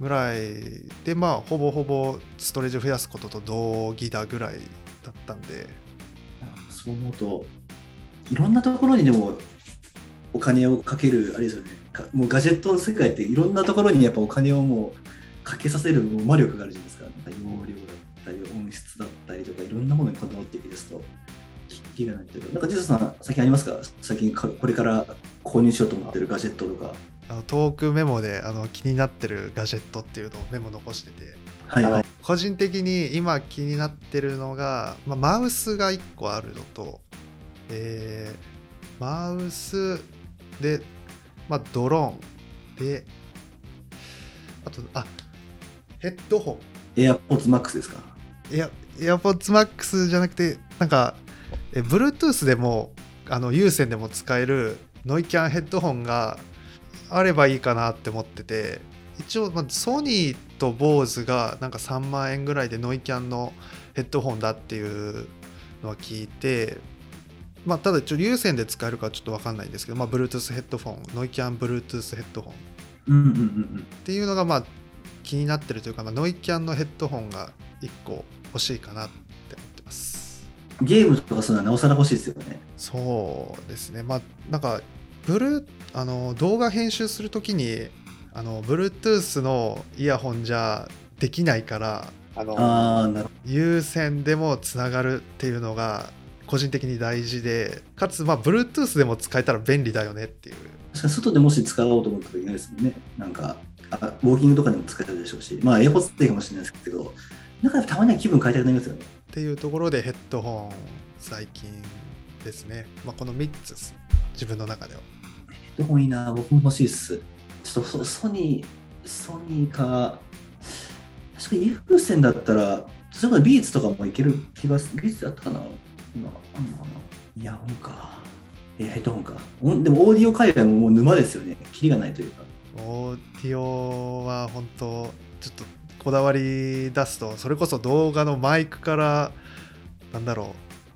ぐらいでまあほぼほぼストレージを増やすことと同義だぐらいだったんでそう思うと、いろんなところにでもお金をかける、あれですよね、かもうガジェットの世界っていろんなところにやっぱお金をもうかけさせるもう魔力があるじゃないですか。容量だったり、音質だったりとか、いろんなものにこだわっていきですと、がないというか、なんかジェスさん、最近ありますか？最近かこれから購入しようと思ってるガジェットとか。あのトークメモであの気になってるガジェットっていうのをメモ残しててはいはい。個人的に今気になってるのが、まあ、マウスが1個あるのと、えーマウスで、まあ、ドローンであとあヘッドホン。AirPods Max ですか？いや AirPods Max じゃなくてなんかえ Bluetooth でもあの有線でも使えるノイキャンヘッドホンがあればいいかなって思ってて一応、まあ、ソニーと BOSE がなんか3万円ぐらいでノイキャンのヘッドホンだっていうのは聞いてまあただちょ有線で使えるかちょっと分かんないんですけど、まあ、Bluetooth ヘッドフォンノイキャン Bluetooth ヘッドホンっていうのがまあ気になってるというか、まあ、ノイキャンのヘッドホンが1個欲しいかなって思ってますうん。ゲームとかそういうのはなおさら欲しいですよね。そうですねまあなんかブルあの動画編集するときにあの Bluetooth のイヤホンじゃできないからあの、あ有線でもつながるっていうのが個人的に大事でかつまあ Bluetooth でも使えたら便利だよねっていうど。確かに外でもし使おうと思ったらいけないですもんね。なんか、あウォーキングとかでも使えたでしょうし、まあ、AirPods っていいかもしれないですけど、なんかたまには気分変えたくなりますよね。っていうところでヘッドホン最近ですね、まあ、この3つです自分の中ではどこもいいな、僕も欲しいっす。ちょっとソソニー、ソニーか、確かに有線だったら、それこそビーツとかもいける気がする。ビーツだったかな？今、あんのかな？イヤホンか。えヘッドホンか。おでもオーディオ界隈ももう沼ですよね。キリがないというか。オーディオは本当ちょっとこだわり出すとそれこそ動画のマイクからなんだろ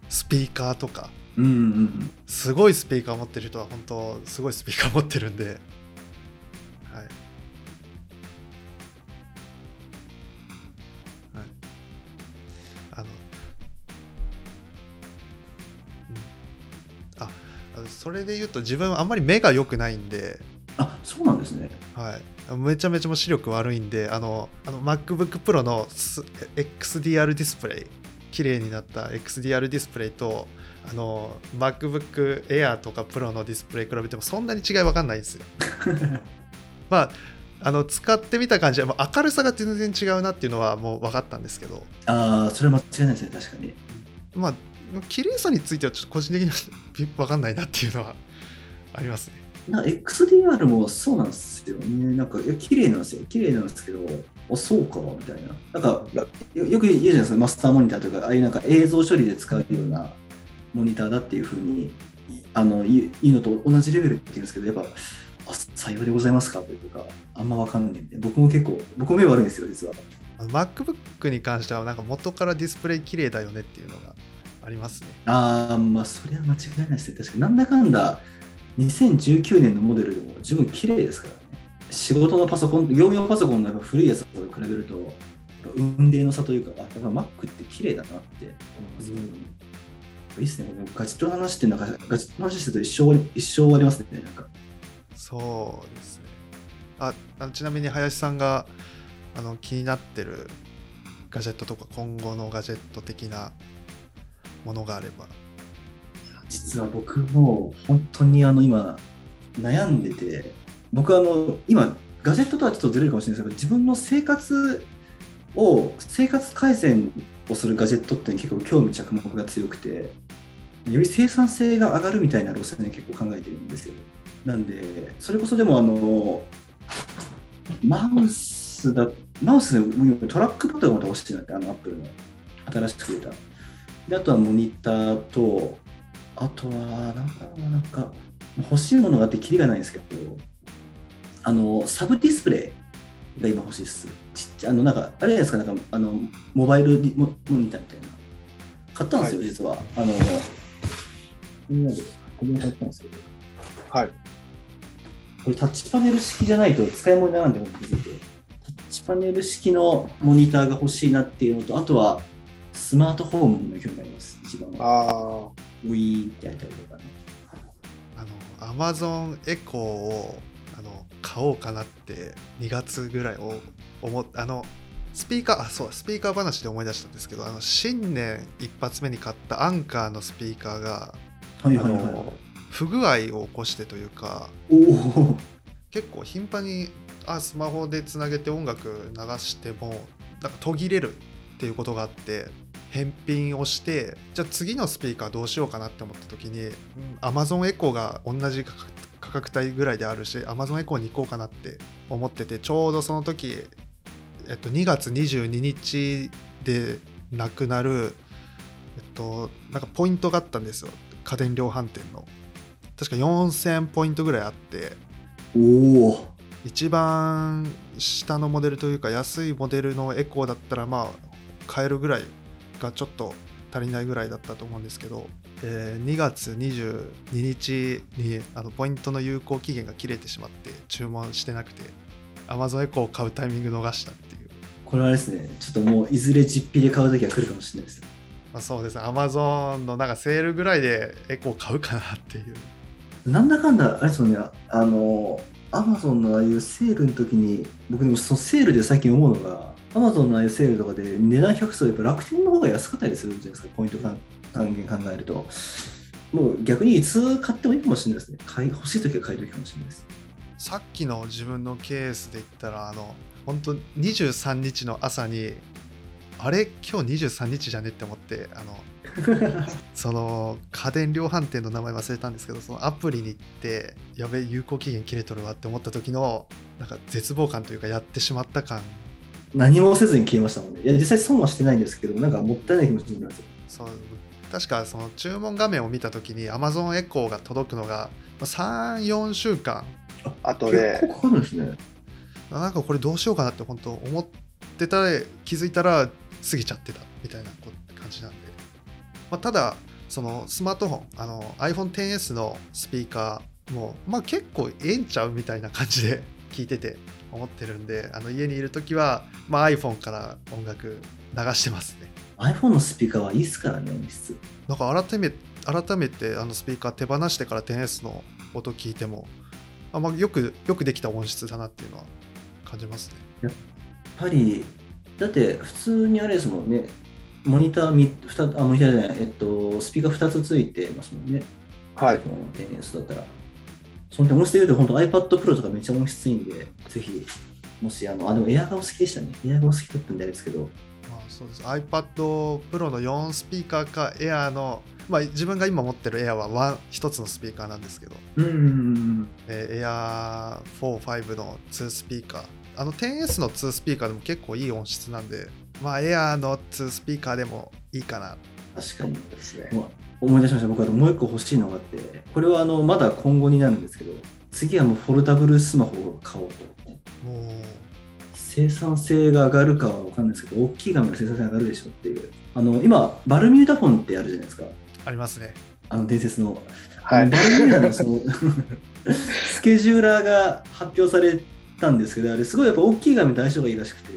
うスピーカーとかうんうんうん。すごいスピーカー持ってる人は本当すごいスピーカー持ってるんでそれで言うと自分あんまり目が良くないんであ、そうなんですね。はい、めちゃめちゃ視力悪いんであのあの MacBook Pro のす XDR ディスプレイ綺麗になった XDR ディスプレイとあの MacBook Air とか Pro のディスプレイ比べてもそんなに違い分かんないんですよ まああの使ってみた感じは明るさが全然違うなっていうのはもう分かったんですけどああ、それは間違いないですね、確かに。まあ綺麗さについてはちょっと個人的には 分かんないなっていうのはありますね XDR もそうなんですよね。なんか、いや、綺麗なんですよ。綺麗なんですけど、あ、そうか、みたいな。なんか、よよく言うじゃないですか、マスターモニターとか、ああいうなんか映像処理で使うようなモニターだっていうふうに、あの、言う言うのと同じレベルって言うんですけど、やっぱ、あ、さようでございますかというか、あんまわかんないんで、僕も結構、僕も目悪いんですよ、実は。MacBook に関してはなんか元からディスプレイ綺麗だよねっていうのがありますねああ、まあ、それは間違いないですね。確かになんだかんだ、2019年のモデルでも十分綺麗ですからね。仕事のパソコン、業務用パソコンの古いやつと比べると、運命の差というか、あやっぱ Mac って綺麗だなって思いますよ、いいっすね。ガジェットの話って、なんかガジェットの話してると一生一生終わりますね。なんかそうですねああのちなみに林さんがあの気になってるガジェットとか今後のガジェット的なものがあれば実は僕も本当にあの今悩んでて僕あの今ガジェットとはちょっとずれるかもしれないですけど自分の生活を生活改善をするガジェットって結構興味着目が強くて、より生産性が上がるみたいな路線で結構考えてるんですよ。なんで、それこそでもあの、マウスだ、マウスでトラックパッドがまた欲しいなって、あのアップルの新しく出た。で、あとはモニターと、あとは、なんか、なんか、欲しいものがあってキリがないんですけど、あの、サブディスプレイが今欲しいです。ちっちゃい、あの、なんか、あれですか、なんか、あの、モバイルモモニターみたいな。買ったんですよ、はい実は。あの、みんなで、これ買ったんですけど、はい。これタッチパネル式じゃないと使い物にならんでも気づいて、タッチパネル式のモニターが欲しいなっていうのと、あとは、スマートフォンの興味があります、一番は。あウィーってやったりとかね。あの Amazon エコーをあの買おうかなって2月ぐらいを思っあのスピーカーあそうスピーカー話で思い出したんですけどあの新年一発目に買ったアンカーのスピーカーがあはいはいはい。の不具合を起こしてというか。結構頻繁にあスマホでつなげて音楽流してもなんか途切れるっていうことがあって返品をしてじゃあ次のスピーカーどうしようかなって思った時に、うん、Amazon エコーが同じ価格価格帯ぐらいであるし Amazon エコーに行こうかなって思っててちょうどその時、えっと、2月22日でなくなる、えっと、なんかポイントがあったんですよ。家電量販店の。確か4000ポイントぐらいあって。おお。一番下のモデルというか安いモデルのエコーだったらまあ買えるぐらいがちょっと足りないぐらいだったと思うんですけど、えー2月22日にあのポイントの有効期限が切れてしまって注文してなくて Amazon エコーを買うタイミング逃したっていう、これはですね、ちょっともういずれ実費で買うときは来るかもしれないです。まあ、そうですね。Amazon のなんかセールぐらいでエコー買うかなっていう。なんだかんだ、あれですよね、あの、アマゾンのああいうセールの時に、僕でもそのセールで最近思うのが、アマゾンのああいうセールとかで値段100層やっぱ楽天の方が安かったりするじゃないですか、ポイント還還元考えると。もう逆にいつ買ってもいいかもしれないですね。買い欲しい時は買い時かもしれないです。さっきの自分のケースで言ったらあの本当23日の朝にあれ？今日23日じゃねって思ってあの その家電量販店の名前忘れたんですけどそのアプリに行ってやべえ有効期限切れとるわって思った時のなんか絶望感というかやってしまった感何もせずに消えましたもんね。いや、実際損はしてないんですけど、なんかもったいない気持ちになるんですよ。そう確かその注文画面を見た時に Amazon エコーが届くのが34週間あとで結構かかるんですね。なんかこれどうしようかなって本当思ってたら気づいたら過ぎちゃってたみたいなこ感じなんで、まあ、ただそのスマートフォンあの iPhone10S のスピーカーもまあ結構ええんちゃうみたいな感じで聞いてて思ってるんであの家にいる時は、まあ、iPhone から音楽流してますね iPhone のスピーカーはいいですからね、音質。なんか改め改めてあのスピーカー手放してから 10S の音聞いてもあ、まあ、よくよくできた音質だなっていうのは感じますねやっぱり、だって普通にあれですもんね、モニターみふたあ、モニターじゃない、えっと、スピーカー2つついてますもんね。はい iPhone の 10S だったら。その点、音質で言うと、本当 iPad Pro とかめっちゃ音質いいんで、ぜひ、もし、あの、あ、でもエアガン好きでしたね。エアガン好きだったんであれですけど、まあ、そうです iPad Pro の4スピーカーか Air の、まあ、自分が今持ってる Air は1つのスピーカーなんですけど、うんうんうん。えー Air4、5の2スピーカーあの 10S の2スピーカーでも結構いい音質なんで、まあ、Air の2スピーカーでもいいかな確かに。ですね。思い出しました。僕はもう一個欲しいのがあって、これはあのまだ今後になるんですけど、次はもうフォルダブルスマホを買おうと。生産性が上がるかは分かんないですけど、大きい画面が生産性上がるでしょっていう。あの今、バルミューダフォンってあるじゃないですか。ありますねあの伝説の。はい。バルミューダのそのスケジューラーが発表されたんですけど、あれすごいやっぱ大きい画面と相性がいいらしくて、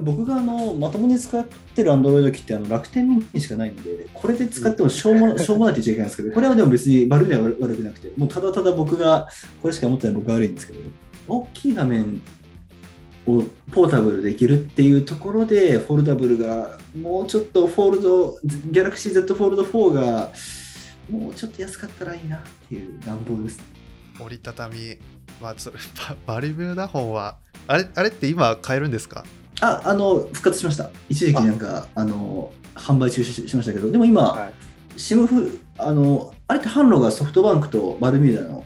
僕があのまともに使ってる Android 機ってあの楽天ミニしかないので、これで使ってもしょうもしょうもないって言っちゃいけないんですけど、これはでも別にバルミューダは悪くなくて、もうただただ僕がこれしか持ってない僕が悪いんですけど、大きい画面をポータブルできるっていうところで、フォルダブルがもうちょっとフォールド、Galaxy Z フォールド4がもうちょっと安かったらいいなっていう願望です。折りたたみ、まあ、それババルミューダフォンはあれあれって今買えるんですか？あ、あの、復活しました。一時期なんか、あの、販売中止しましたけど、でも今、はい。シムフ、あの、あれって販路がソフトバンクとバルミューダの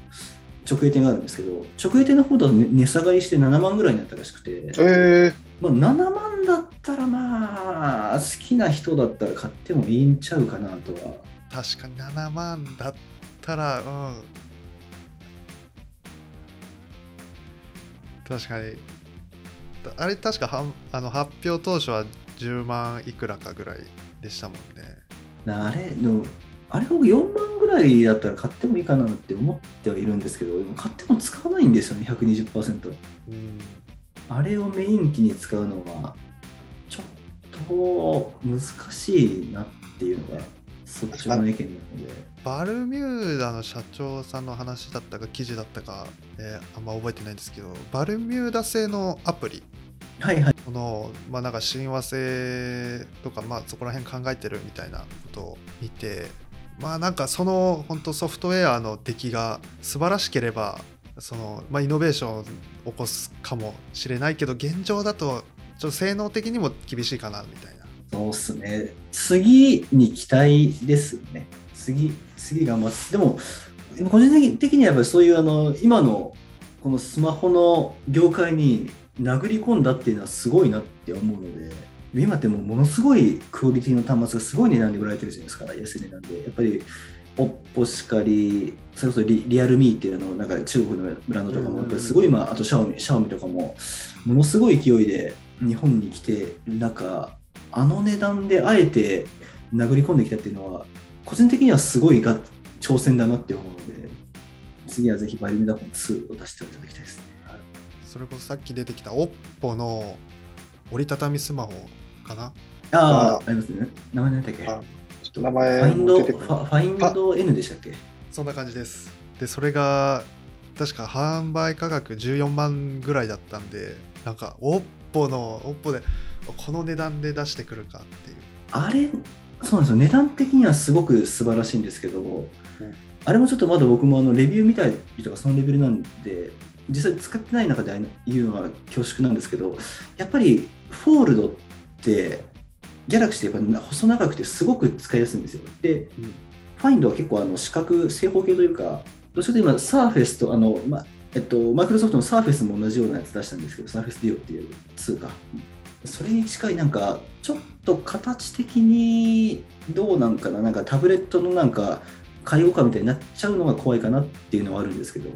直営店があるんですけど、直営店の方だと値値下がりして7万ぐらいになったらしくて、えまあ、7万だったらまあ、好きな人だったら買ってもいいんちゃうかなとは。確かに7万だったらうん確かにあれ確かはんあの発表当初は10万いくらかぐらいでしたもんねあれ、でも、あれ僕4万ぐらいだったら買ってもいいかなって思ってはいるんですけど、買っても使わないんですよね、120%。うんあれをメイン機に使うのは、ちょっと難しいなっていうのが率直な意見なので。バルミューダの社長さんの話だったか記事だったか、えーあんま覚えてないんですけどバルミューダ製のアプリはいはい。この、まあ、なんか親和性とか、まあ、そこら辺考えてるみたいなことを見てまあなんかその本当ソフトウェアの出来が素晴らしければその、まあ、イノベーションを起こすかもしれないけど現状だとちょっと性能的にも厳しいかなみたいな。そうっすね。次に期待ですね。次、次頑張って。でも、個人的にはやっぱりそういうあの、今のこのスマホの業界に殴り込んだっていうのはすごいなって思うので、今ってもうものすごいクオリティの端末がすごい値段で売られてるじゃないですか、安い値段で。やっぱり、オッポしかり、それこそリリアルミーっていうのなんか中国のブランドとかも、やっぱりすごい今、あとシャオミ、シャオミとかも、ものすごい勢いで日本に来て、なんか、あの値段であえて殴り込んできたっていうのは、個人的にはすごいが挑戦だなって思うので、次はぜひバイオメダフォン2を出していただきたいですね。それこそさっき出てきた OPPO の折りたたみスマホかな？あああ、ありますね。名前何だっけ？あちょっと名フ前ァインド、も出てくる？ファファインド N でしたっけ？そんな感じです。で、それが確か販売価格14万ぐらいだったんで、なんか OPPO の OPPO でこの値段で出してくるかっていう。あれ、そうなんですよ。値段的にはすごく素晴らしいんですけど、あれもちょっとまだ僕もあのレビュー見たりとかそのレベルなんで、実際使ってない中で言うのは恐縮なんですけど、やっぱりフォールドって、ギャラクシーってやっぱ細長くてすごく使いやすいんですよ。で、ファインドは結構あの四角、正方形というか、どうしても今、サーフェスと、あの、ま、えっと、マイクロソフトのサーフェスも同じようなやつ出したんですけど、サーフェスデュオっていう通貨。それに近い、なんか、ちょっと形的にどうなんかな、なんかタブレットのなんか、介護感みたいになっちゃうのが怖いかなっていうのはあるんですけど、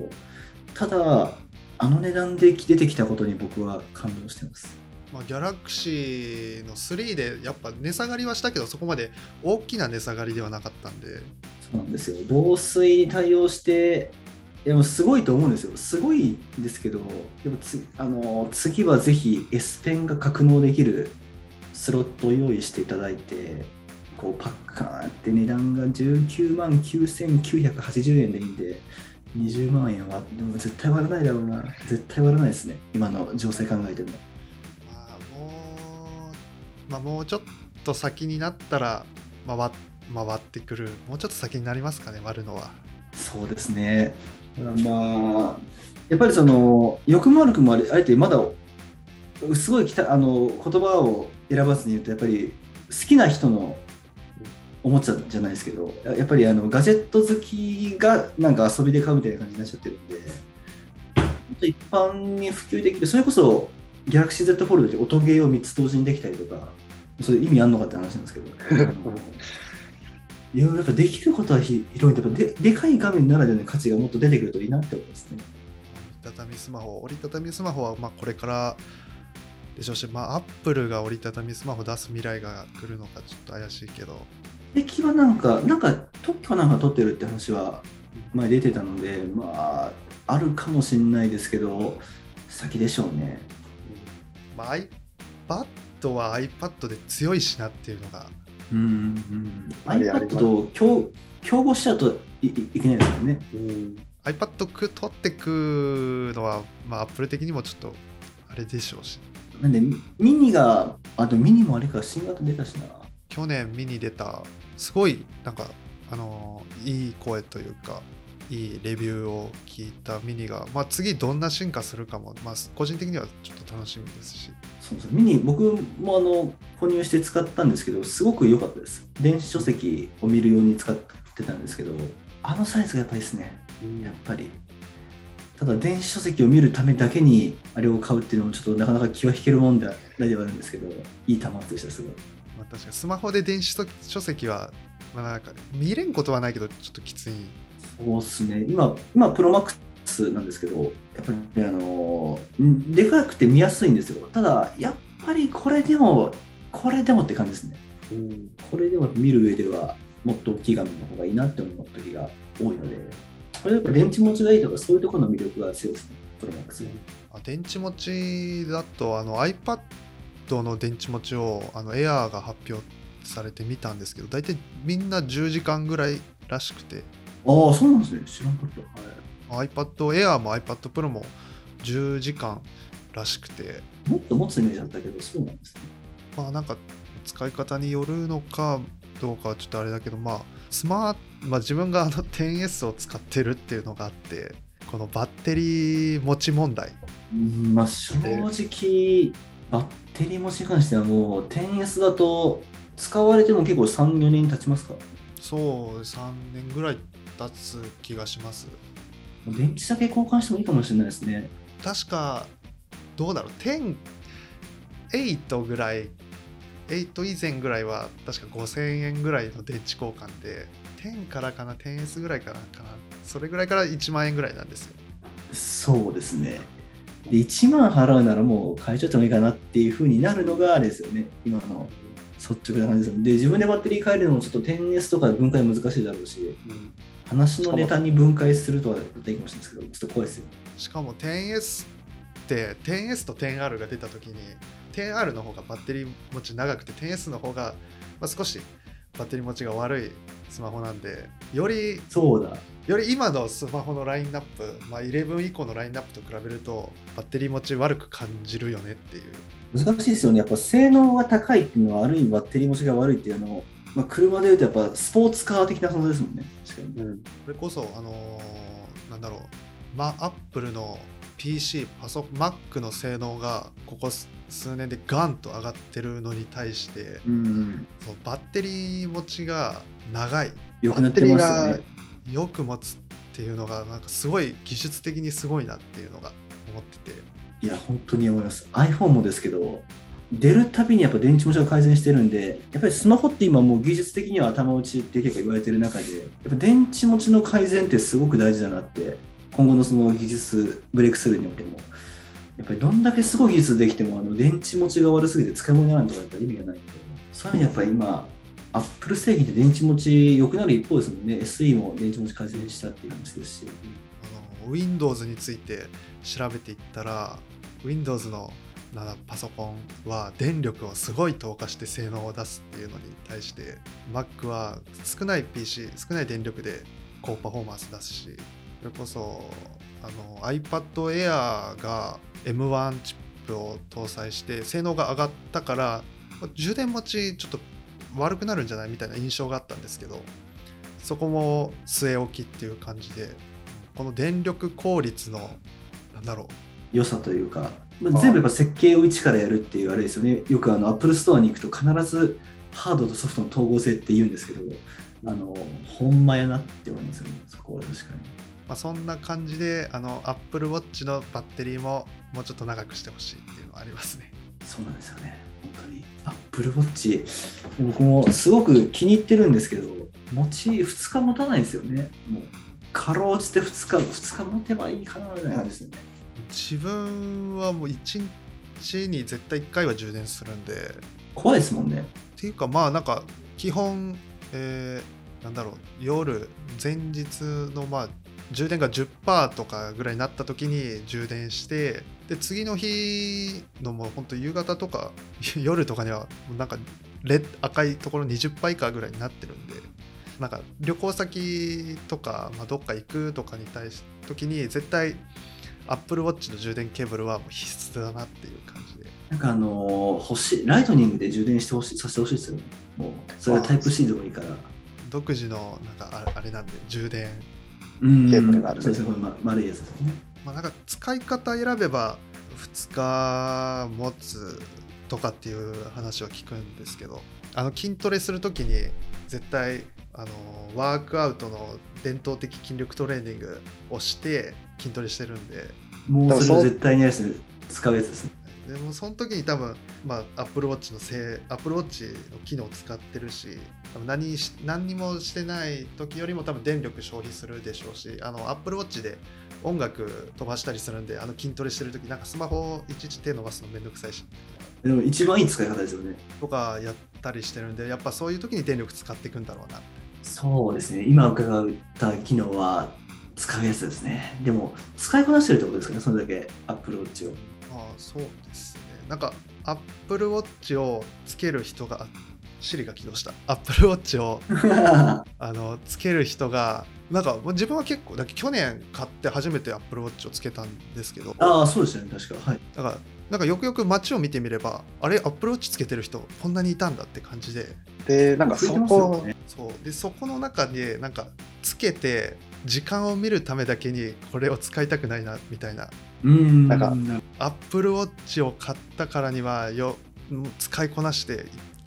ただ、あの値段で出てきたことに僕は感動してます。まあ、ギャラクシーの3でやっぱ値下がりはしたけどそこまで大きな値下がりではなかったんでそうなんですよ。防水に対応して、でもすごいと思うんですよ。すごいんですけど、でもつあの次はぜひ S ペンが格納できるスロットを用意していただいて、こうパッカーンって値段が19万9980円でいいんで、20万円は、でも絶対割らないだろうな。絶対割らないですね。今の情勢考えても。まあもう、まあ、もうちょっと先になったら回っ回ってくるもうちょっと先になりますかね割るのはそうですね。まあ、やっぱりその、欲も悪くもあれあえてまだ、すごいきたあの言葉を選ばずに言うと、やっぱり好きな人のおもちゃじゃないですけど、ややっぱりあのガジェット好きがなんか遊びで買うみたいな感じになっちゃってるんで、一般に普及できる、それこそ Galaxy Z フォルダで音ゲーを3つ同時にできたりとか、それ意味あんのかって話なんですけど。いろいろやっぱできることはひ広いんで、やっぱででかい画面ならではの価値がもっと出てくるといいなって思いますね。折りたたみスマホ折りたたみスマホはまあこれからでしょうしまあアップルが折りたたみスマホ出す未来が来るのかちょっと怪しいけど敵はなんか、なんか特許なんか取ってるって話は前出てたので、まあ、あるかもしれないですけど、先でしょうね。まあ iPad は iPad で強いしなっていうのがうん、うん。iPad と競競合しちゃうといいいけないですよね。うん iPad く取ってくのはまあ Apple 的にもちょっとあれでしょうしなんで、ミミニが、あとミニもあれか、新型出たしな。去年見に出たすごいなんかあのいい声というかいいレビューを聞いたミニが、まあ、次どんな進化するかも、まあ、個人的にはちょっと楽しみですしそうそうミニ、僕もあの購入して使ったんですけど、すごく良かったです。電子書籍を見るように使ってたんですけど、あのサイズがやっぱりですね、やっぱり。ただ、電子書籍を見るためだけにあれを買うっていうのも、ちょっとなかなか気は引けるもんではないではあるんですけど、いい端末でした、すごい。まあ、確かにスマホで電子書籍は、まあ、なんか見れんことはないけどちょっときついそうっすね、今、今プロマックスなんですけど、やっぱり、ね、あのんでかくて見やすいんですよ。ただ、やっぱりこれでも、これでもって感じですね。これでも見る上では、もっと大きい画面の方がいいなって思う時が多いので、これやっぱ電池持ちがいいとか、そういうところの魅力が強いですね、プロマックス。あ電池持ちだとあの iPad の電池持ちをあの Air が発表されてみたんですけど大体みんな10時間ぐらいらしくてああ、そうなんですね。知らんかった。はい iPad Air も iPad Pro も10時間らしくてもっと持つイメージだったけど、そうなんですね。まあなんか使い方によるのかどうかはちょっとあれだけどまあスマーまあ自分があの 10S を使ってるっていうのがあってこのバッテリー持ち問題うんまあ、正直、バッテリー持ちに関してはもう、10S だと、使われても結構3、4年経ちますか？そう3年ぐらい経つ気がします。電池だけ交換してもいいかもしれないですね。確かどうだろう。108ぐらい8以前ぐらいは確か5000円ぐらいの電池交換で10からかな 10S ぐらいかなかな。それぐらいから1万円ぐらいなんですよ。そうですね。で、1万払うならもう変えちゃってもいいかなっていう風になるのがあれですよね、今の率直な感じです。で、自分でバッテリー変えるのもちょっと 10S とか分解難しいだろうし、話のネタに分解するとはできもしれないですけど、ちょっと怖いですよ。しかも 10S って 10S と 10R が出た時に 10R の方がバッテリー持ち長くて 10S の方が、まあ、少しバッテリー持ちが悪いスマホなんでよりそうだ。より今のスマホのラインナップ、まあ、11以降のラインナップと比べるとバッテリー持ち悪く感じるよねっていう難しいですよね。やっぱ性能が高いっていうのは、ある意味バッテリー持ちが悪いっていうのを、まあ、車でいうとやっぱスポーツカー的な存在ですもんね。確かに。うん。これこそあのーなんだろうまあアップルの PC パソ Mac の性能がここ数数年でガンと上がってるのに対してうん。そのバッテリー持ちが長い良くなってますよね。よく持つっていうのがなんかすごい技術的にすごいなっていうのが思ってていや、本当に思います。iPhone もですけど、出るたびにやっぱ電池持ちが改善してるんで、やっぱりスマホって今もう技術的には頭打ちって結構言われてる中で、やっぱ電池持ちの改善ってすごく大事だなって、今後のその技術ブレイクスルーにおいても、やっぱりどんだけすごい技術できても、あの電池持ちが悪すぎて使い物にならないとかやっぱ意味がないんで、そういう意味でやっぱり今、アップル製品で電池持ち良くなる一方ですもんね。SE も電池持ち改善したっていう話ですし。あの Windows について調べていったら Windows のなパソコンは電力をすごい投下して性能を出すっていうのに対して Mac は少ない PC 少ない電力で高パフォーマンス出すしそれこそあの iPad Air が M1 チップを搭載して性能が上がったから充電持ちちょっと悪くなるんじゃない？みたいな印象があったんですけどそこも据え置きっていう感じでこの電力効率のなんだろ良さというか、まあ、全部やっぱ設計を一からやるっていうあれですよね。よくあの Apple Store に行くと必ずハードとソフトの統合性って言うんですけど、あの、ほんまやなって思いますよね。そこは確かに。まあ、そんな感じであの Apple Watch のバッテリーももうちょっと長くしてほしいっていうのはありますね。そうなんですよね。本当に。Apple Watch、僕もすごく気に入ってるんですけど、持ち2日持たないんですよね。もう、かろうじて2日、2日持てばいいかなみたいな感じですよね。自分はもう1日に絶対1回は充電するんで怖いですもんね。っていうかまあなんか基本、えーなんだろう夜前日のまあ充電が10%とかぐらいになった時に充電してで次の日のもうほんと夕方とか 夜とかにはなんかレ赤いところ20%以下ぐらいになってるんでなんか旅行先とか、まあ、どっか行くとかに対し時に絶対 Apple Watch の充電ケーブルはもう必須だなっていう感じでなんかあのー欲しい、ライトニングで充電してほしい、させてほしいですよね。もう、それはタイプ C でもいいから。独自のなんかああれなんで充電うんケーブルがあるでま、丸いやつですね。まあ、なんか使い方選べば2日持つとかっていう話は聞くんですけどあの筋トレする時に絶対あのワークアウトの伝統的筋力トレーニングをして筋トレしてるんで。もうそれ絶対にあれですね、使うやつですね。でもその時に多分、まあ、Apple Watch のせい Apple Watch の機能を使ってるし多分何し何にもしてない時よりも多分電力消費するでしょうしあの Apple Watch で音楽飛ばしたりするんであの筋トレしてる時なんかスマホをいちいち手伸ばすのめんどくさいしでも一番いい使い方ですよね。とかやったりしてるんでやっぱそういう時に電力使っていくんだろうなそうですね、今伺った機能は使うやつですね。でも、使いこなしてるってことですかね、それだけ Apple Watch を。ああそうですねなんか Apple Watch をつける人があ Siri が起動した Apple Watch を あのつける人がなんか自分は結構だ去年買って初めて Apple Watch をつけたんですけどああ、そうですよね、確か。はい。だからなんかよくよく街を見てみればあれ Apple Watch つけてる人こんなにいたんだって感じでで、なんかそこ、ね。そうでそこの中でなんかつけて時間を見るためだけにこれを使いたくないなみたいなうん。なんか Apple Watch を買ったからにはよ使いこなしてい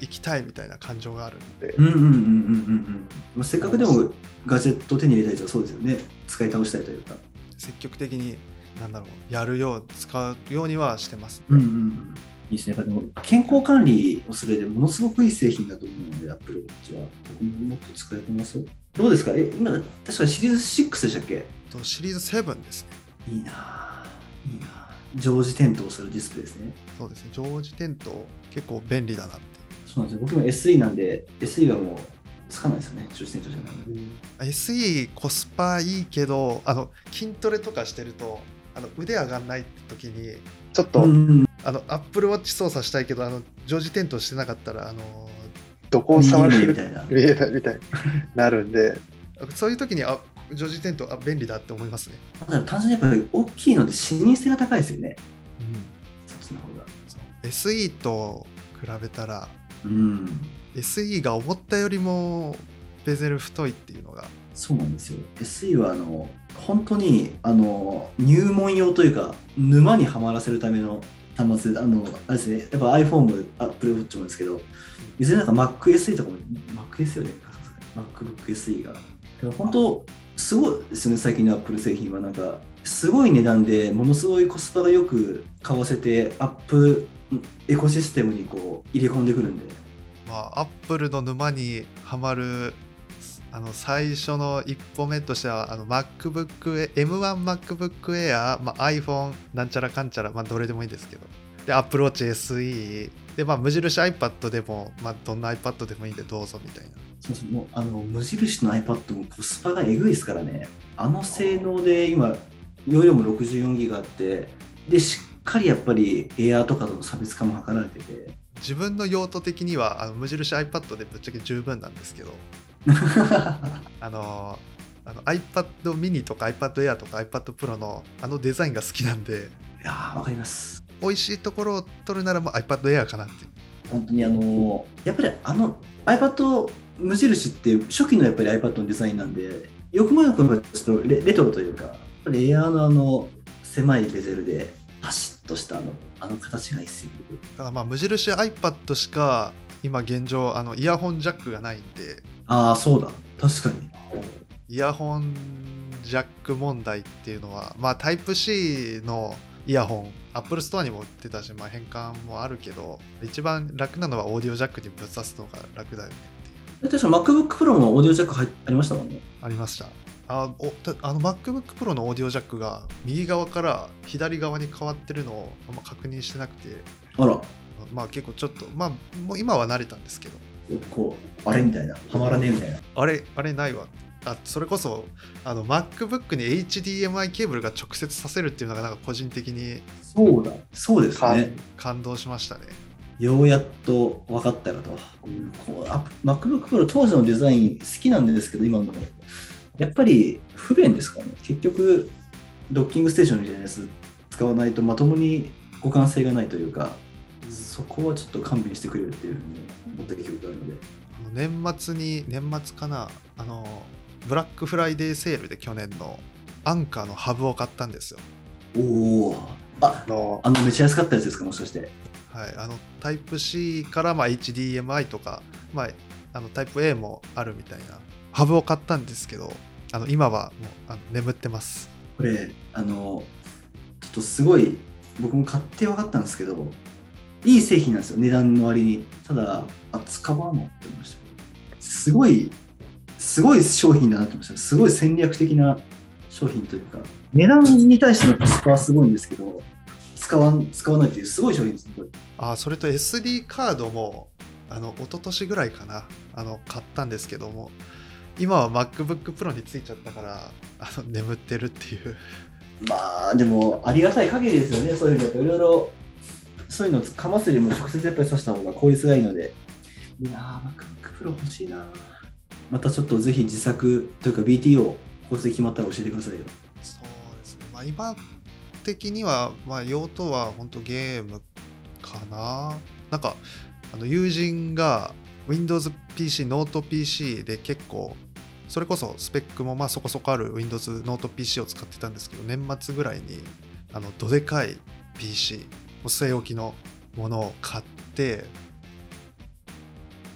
きたいみたいな感情があるんでうんうんうんうんうんうん。まあ、せっかくでもガジェットを手に入れたい人はそうですよね。使い倒したいというか。積極的になんだろうやるよう使うようにはしてます、うんうんうん。いいですね。やっぱでも健康管理をする上でものすごくいい製品だと思うので、Apple Watch は。僕ももっと使いこなそう。どうですか？え、今、確かシリーズ6でしたっけ？とシリーズ7ですねいいなぁ。いいなぁ。常時点灯するディスプレイですね。そうですね常時点灯結構便利だなってそうなんですよ。僕も SE なんで、SE はもうつかないですよね。常時点灯じゃないので。SE コスパいいけどあの筋トレとかしてるとあの腕上がんない時にちょっとうん。あの Apple Watch 操作したいけどあの常時点灯してなかったらあのどこを触る？みたいな。見えないみたいになるんで、そういう時にあ常時点灯あ便利だって思いますね、単純にやっぱり大きいので視認性が高いですよね。そっちの方が。SE と比べたらうん。SE が思ったよりもベゼル太いっていうのがそうなんですよ。SE はあの本当にあの入門用というか沼にはまらせるための端末で、あのあれですね、やっぱ iPhone も Apple Watch もですけど、いずれなんか Mac SE とかも Mac SE よね、MacBook SE が。本当すごいですよね、最近の Apple 製品はなんかすごい値段でものすごいコスパがよく買わせてアップエコシステムにこう入れ込んでくるんで。まあ、アップルの沼にはまるあの最初の一歩目としてはあの MacBook Air M1MacBook Air、まあ、iPhone なんちゃらかんちゃら、まあ、どれでもいいですけどで Apple Watch SE で、まあ、無印 iPad でも、まあ、どんな iPad でもいいんでどうぞみたいなそうそうもうあの無印の iPad もコスパがえぐいですからね。あの性能で今、容量も64ギガあって、で、しっかりやっぱり Air とかとの差別化も図られてて。自分の用途的にはあの無印 iPad でぶっちゃけ十分なんですけど あのあの iPad mini とか iPad Air とか iPad Pro のあのデザインが好きなんでいやーわかります。美味しいところを取るならば iPad Air かなって本当にあのやっぱりあの iPad 無印って初期のやっぱり iPad のデザインなんで、よくもよくもちょっとレレトロというか、やっぱり Air のあの狭いベゼルでパシッとしたあのあの形がいいっすよ。ただまあ無印 iPad しか今現状あのイヤホンジャックがないんでああ、そうだ。確かに。イヤホンジャック問題っていうのはまあタイプ C のイヤホン Apple Store にも売ってたし、まあ、変換もあるけど一番楽なのはオーディオジャックにぶっ刺すのが楽だよね確か MacBook Pro もオーディオジャック入っありましたもんね。ありましたあおたあの MacBook Pro のオーディオジャックが右側から左側に変わってるのをあんま確認してなくてあら、まあ結構ちょっとまあもう今は慣れたんですけどこう、あれみたいな、はまらねえみたいな。あれあれないわあそれこそあの MacBook に HDMI ケーブルが直接させるっていうのがなんか個人的にそうだ。そうですはねい。感動しましたねようやっと分かったよと。こうあ MacBook Pro 当時のデザイン好きなんですけど、今の。やっぱり不便ですからね？結局、ドッキングステーションみたいなやつ使わないとまともに互換性がないというか、そこはちょっと勘弁してくれるっていうふうに思った記憶があるので。年末に年末かなあのブラックフライデーセールで去年のアンカーのハブを買ったんですよ。おお。ああ、のあの、めっちゃ安かったやつですか、もしかして。はい、あのタイプ C からまあ HDMI とか、まあ、あのタイプ A もあるみたいなハブを買ったんですけどあの今はもうあの眠ってますこれ、あの、ちょっとすごい、僕も買って分かったんですけど、いい製品なんですよ、値段の割に。ただ、あ、使わんのって思いました。すごい、すごい商品だなって思いました。すごい戦略的な商品というか、値段に対してのコスパはすごいんですけど、使わん使わないっていうすごい商品ですね。あそれと SD カードもあの一昨年ぐらいかなあの買ったんですけども今は MacBook Pro についちゃったからあの眠ってるっていうまあ、でも、ありがたい限りですよね、そういうの。いろいろ、そういうのをかますよりも直接やっぱり刺した方が効率がいいので。いやー、MacBook Pro 欲しいなまたちょっとぜひ自作というか BTO、構成決まったら教えてくださいよ。そうですねまあ今的にはまあ用途は本当ゲームかななんかあの友人が Windows PC ノート PC で結構それこそスペックもまあそこそこある Windows ノート PC を使ってたんですけど年末ぐらいにあのどでかい PC 据え置きのものを買って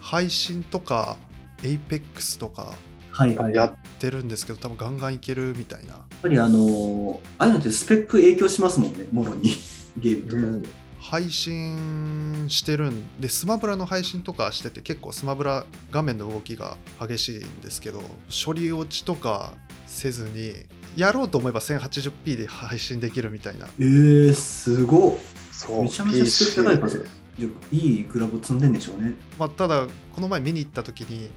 配信とか Apex とかはい、はい。やっやっってるんですけど多分ガンガンいけるみたいなぱりあのーああいうのってスペック影響しますもんね、もろに。ゲームとかで。配信してるんでスマブラの配信とかしてて結構スマブラ画面の動きが激しいんですけど処理落ちとかせずにやろうと思えば 1080p で配信できるみたいなえー、すごっ。そう、めちゃめちゃスペック高いいいグラボ積んでんでしょうね。まあ、ただこの前見に行った時に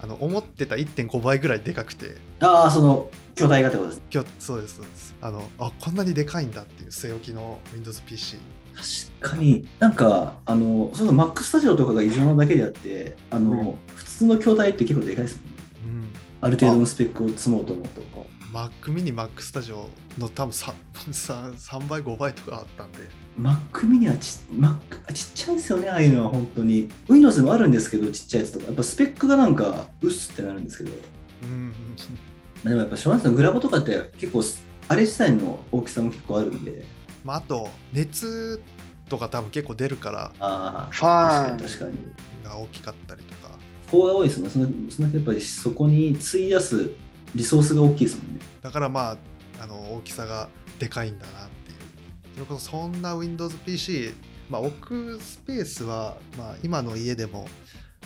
あの思ってた1.5倍ぐらいでかくてああ、その、巨大がってことです。今日そうですそうですあのあこんなにでかいんだっていう据え置きの WindowsPC 確かに、なんか、あの、その Mac スタジオとかが異常なだけであって、あの、うん普通の筐体って結構でかいですもんね。うんある程度のスペックを積もうと思うと。Mac mini Mac Studio の多分 3, 3, 3倍5倍とかあったんで Mac mini はち Mac あちっちゃいんですよね、ああいうのは本当に。Windows でもあるんですけど、ちっちゃいやつとか。やっぱスペックがなんか、うっすってなるんですけど。うんまあでもやっぱ、小学生のグラボとかって結構、あれ自体の大きさも結構あるんで。まあ、あと熱とか多分結構出るからああ、ファン確かに確かに。が大きかったりとか方が多いですもんね。そのそのやっぱりそこに費やすリソースが大きいですもんね。だからまああの大きさがでかいんだなっていうそれこそそんな WindowsPC、まあ、置くスペースは、まあ、今の家でも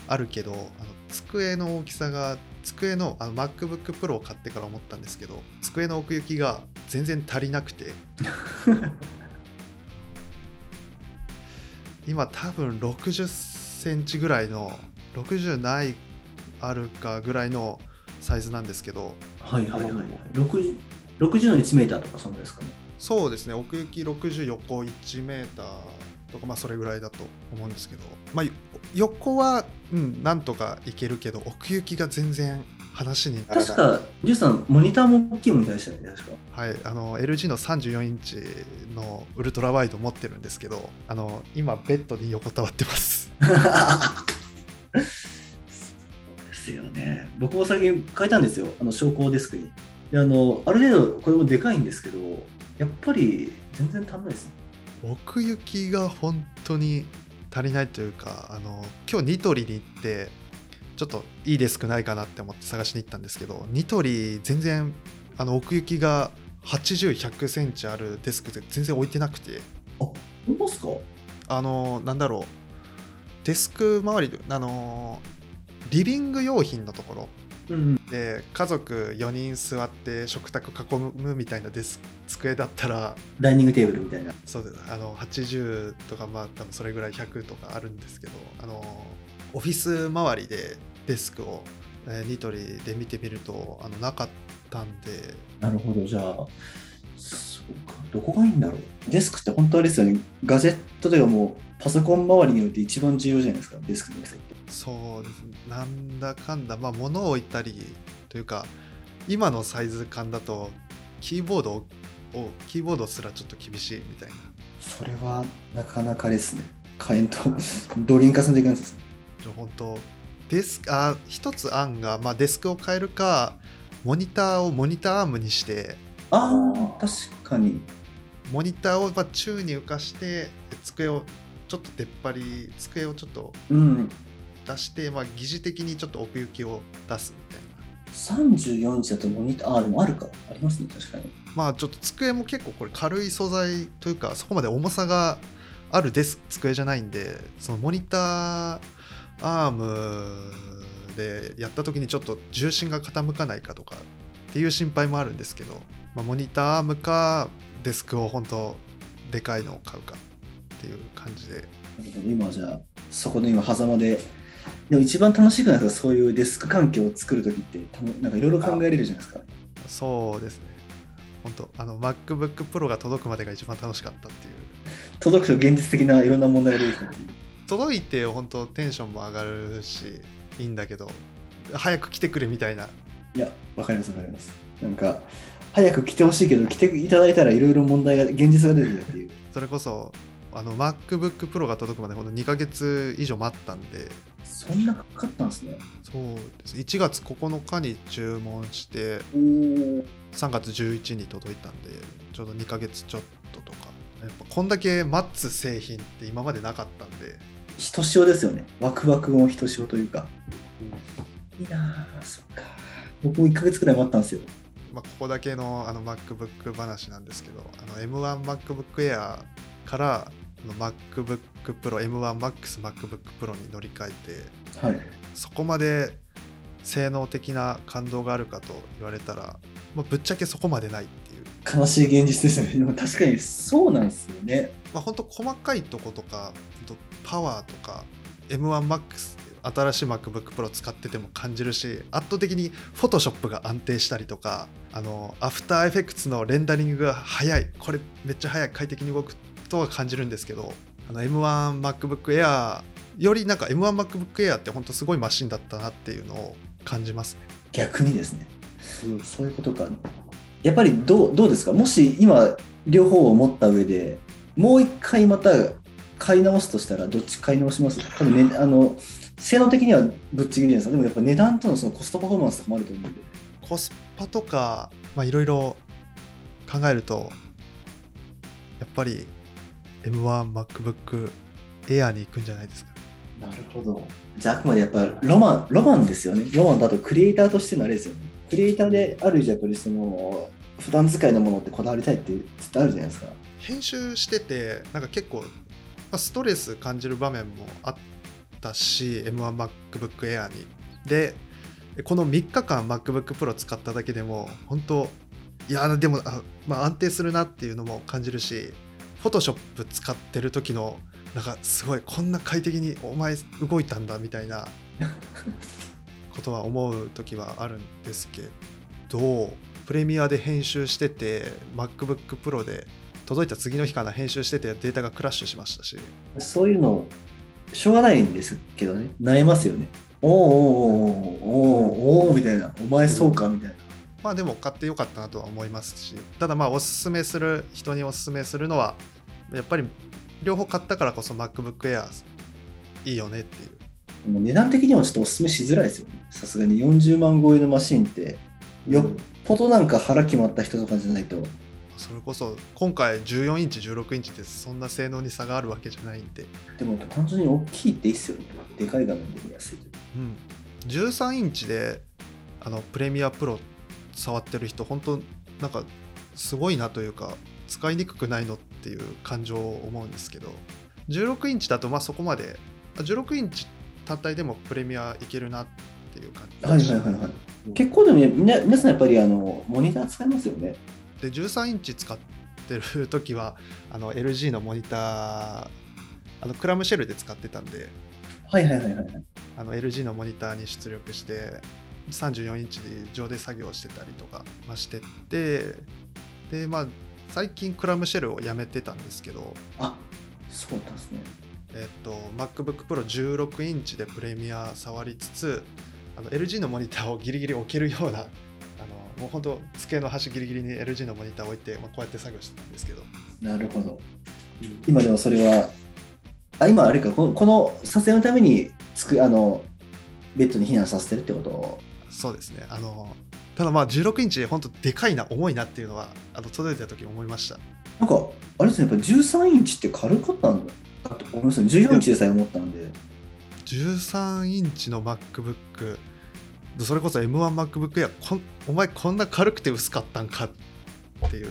あるけどあの机の大きさが机のあの MacBook Pro を買ってから思ったんですけど机の奥行きが全然足りなくて 今多分60センチぐらいの60ないあるかぐらいのサイズなんですけどはいはいはいはい。60, 60の1メーターとかそんなですかね。そうですね奥行き60横1メーターとかまあそれぐらいだと思うんですけどまあよ横はうんなんとかいけるけど奥行きが全然話に確か、ジュンさん、モニターも大きいものでしたよね、確か。はいあの LG の34インチのウルトラワイド持ってるんですけどあの今ベッドに横たわってますですよね。僕も最近変えたんですよ、あの昇降デスクに。であのある程度、これもでかいんですけど、やっぱり全然足んないですね。奥行きが本当に足りないというかあの今日ニトリに行ってちょっといいデスクないかなって思って探しに行ったんですけどニトリ全然あの奥行きが80100センチあるデスクで全然置いてなくて。あ、本当ですか？あのなんだろう。デスク周りあのリビング用品のところ。うん。で家族4人座って食卓囲むみたいなデス机だったらダイニングテーブルみたいな。そうです。あの80とかまあ多分それぐらい100とかあるんですけどあのオフィス周りでデスクを、えーニトリで見てみるとあのなかったんで。なるほど、じゃあ、そうか、どこがいいんだろう。デスクって本当あれですよね、ガジェットというかもう、パソコン周りにおいて一番重要じゃないですか、デスクの大きさって。そうです。ねなんだかんだ。まあ物を置いたりというか今のサイズ感だとキーボードをキーボードすらちょっと厳しいみたいなそれはなかなかですね。火炎とドリンク化さんでいかないですね。本当デスクあ一つ案が、まあ、デスクを変えるかモニターをモニターアームにしてああ、確かに。モニターをまあ宙に浮かして机をちょっと出っ張り机をちょっとうん。出して、まあ、疑似的にちょっと奥行きを出すみたいな34インチだとモニター、ああ、でもあるか？ありますね、確かに。まあちょっと机も結構これ軽い素材というかそこまで重さがあるデス机じゃないんでそのモニターアームでやった時にちょっと重心が傾かないかとかっていう心配もあるんですけど、まあ、モニターアームかデスクを本当でかいのを買うかっていう感じで今じゃあ、そこの今、狭間で。でも一番楽しくないですか、そういうデスク環境を作るときって、なんかいろいろ考えれるじゃないですか。そうですね本当あの MacBook Pro が届くまでが一番楽しかったっていう届くと現実的ないろんな問題が出てきたっていう。届いて本当テンションも上がるしいいんだけど早く来てくれみたいないや、わかります、わかります。なんか、早く来てほしいけど、来ていただいたらいろいろ問題が、現実が出てくるっていう。それこそあの MacBook Pro が届くまでほんと2ヶ月以上待ったんでそんなかかったんですね。そうです1月9日に注文しておお。3月11に届いたんでちょうど2ヶ月ちょっととかやっぱこんだけ待つ製品って今までなかったんでひとしおですよね。ワクワクもひとしおというか。いいなぁ、そっか。僕も1ヶ月くらい待ったんですよ。まあ、ここだけのあの MacBook 話なんですけどあの M1MacBook Air からあの MacBook Pro M1Max MacBook Pro に乗り換えてはい。そこまで性能的な感動があるかと言われたら、まあ、ぶっちゃけそこまでないっていう、悲しい現実ですよね。でも確かにそうなんですよね。まあ、本当細かいとことかパワーとか M1Max 新しい MacBook Pro 使ってても感じるし圧倒的に Photoshop が安定したりとかあのアフターエフェクツのレンダリングが速いこれめっちゃ速い快適に動くとは感じるんですけどあの M1MacBook Air よりなんか M1MacBook Air って本当すごいマシンだったなっていうのを感じますね逆にですね。うん、そういうことか。やっぱりどうどうですか？もし今、両方を持った上で、もう一回また買い直すとしたら、どっち買い直します？多分ね、あの、性能的にはぶっちぎりじゃないですか。でもやっぱ値段とのそのコストパフォーマンスとかもあると思うんで。コスパとかまあいろいろ考えるとやっぱり M1MacBook Air に行くんじゃないですかなるほど。じゃあ、あくまでやっぱロマン、ロマンですよね。ロマンだとクリエイターとしてのあれですよね。クリエイターである以上、やっぱりその、普段使いのものってこだわりたいって絶対あるじゃないですか。編集しててなんか結構、まあ、ストレス感じる場面もあったし M1MacBook Air にでこの3日間 MacBook Pro 使っただけでも本当いやでもあ、まあ、安定するなっていうのも感じるし Photoshop 使ってる時のなんかすごいこんな快適にお前動いたんだみたいな ことは思う時はあるんですけどプレミアで編集してて MacBook Pro で届いた次の日かな編集しててデータがクラッシュしましたしそういうの、しょうがないんですけどね、悩ますよね。おーおーおーおーおーみたいな、お前そうかみたいな。まあでも買ってよかったなとは思いますしただまあおすすめする人におすすめするのはやっぱり両方買ったからこそ MacBook Air いいよねっていうもう値段的にはちょっとおすすめしづらいですよね。さすがに40万超えのマシンって、よっぽどなんか腹決まった人とかじゃないと、それこそ今回14インチ16インチってそんな性能に差があるわけじゃないんで、でも単純に大きいっていいっすよね。でかい画面で見やすい。うん、13インチであのプレミアプロ触ってる人本当なんかすごいなというか使いにくくないのっていう感情を思うんですけど16インチだとまあそこまであ16インチ単体でもプレミアいけるなっていう感じはいはいはいはい。結構でもねみな皆さんやっぱりあのモニター使いますよね。で13インチ使ってる時はあの LG のモニターあのクラムシェルで使ってたんではいはいはいはい。あの LG のモニターに出力して34インチで上で作業してたりとかましてってでまあ最近クラムシェルをやめてたんですけど、あそうなんですね。えっと MacBook Pro 16インチでプレミア触りつつあの LG のモニターをギリギリ置けるようなあのもう本当机の端ギリギリに LG のモニターを置いて、まあ、こうやって作業してたんですけど、なるほど。今でもそれは、あ今あれか、このこの撮影のためにつくあのベッドに避難させてるってこと？そうですねあのただまあ16インチ本当でかいな重いなっていうのはあの届いた時思いました。なんか、あれですね、やっぱ13インチって軽かったんだ。と思いますね。14インチでさえ思ったんで。13インチの MacBook それこそ M1MacBook Air こんお前こんな軽くて薄かったんかっていう。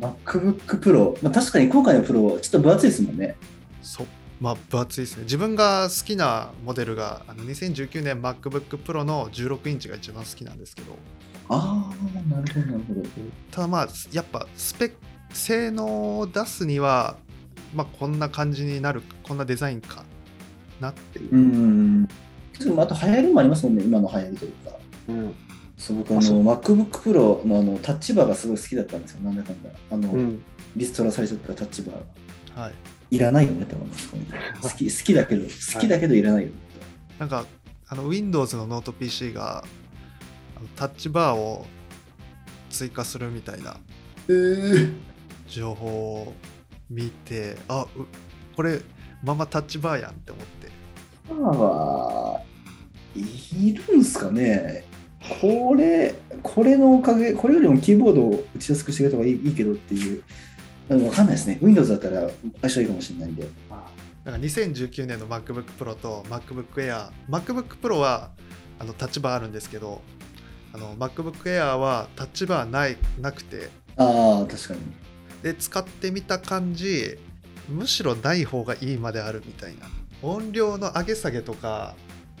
MacBook Pro、まあ、確かに今回の Pro、ちょっと分厚いですもんね。そまあ分厚いですね。自分が好きなモデルがあの2019年 MacBook Pro の16インチが一番好きなんですけどああ、なるほど、なるほど。ただまあやっぱスペック性能を出すにはまあこんな感じになるこんなデザインかなっていう、うん。あと流行りもありますもんね、今の流行りというか。うん。そう僕あのあそう MacBook Pro のあのタッチバーがすごい好きだったんですよ、なんだかんだ。あの、うん。リストラされちゃったタッチバー。はいいらないよねって思います。好き好きだけど、好きだけどいらないよね。なんかあの Windows のノート PC がタッチバーを追加するみたいなえー、情報を見てあうこれままタッチバーやんって思って。まあ、いるんすかね？これ、これのおかげ、これよりもキーボードを打ちやすくしてくれた方がいいいいけどっていう、あのわかんないですね。Windows だったら相性いいかもしれないんで。なんか2019年の MacBook Pro と MacBook Air MacBook Pro はあのタッチバーあるんですけどあの MacBook Air はタッチバーないなくてああ、確かに。で使ってみた感じむしろない方がいいまであるみたいな音量の上げ下げとか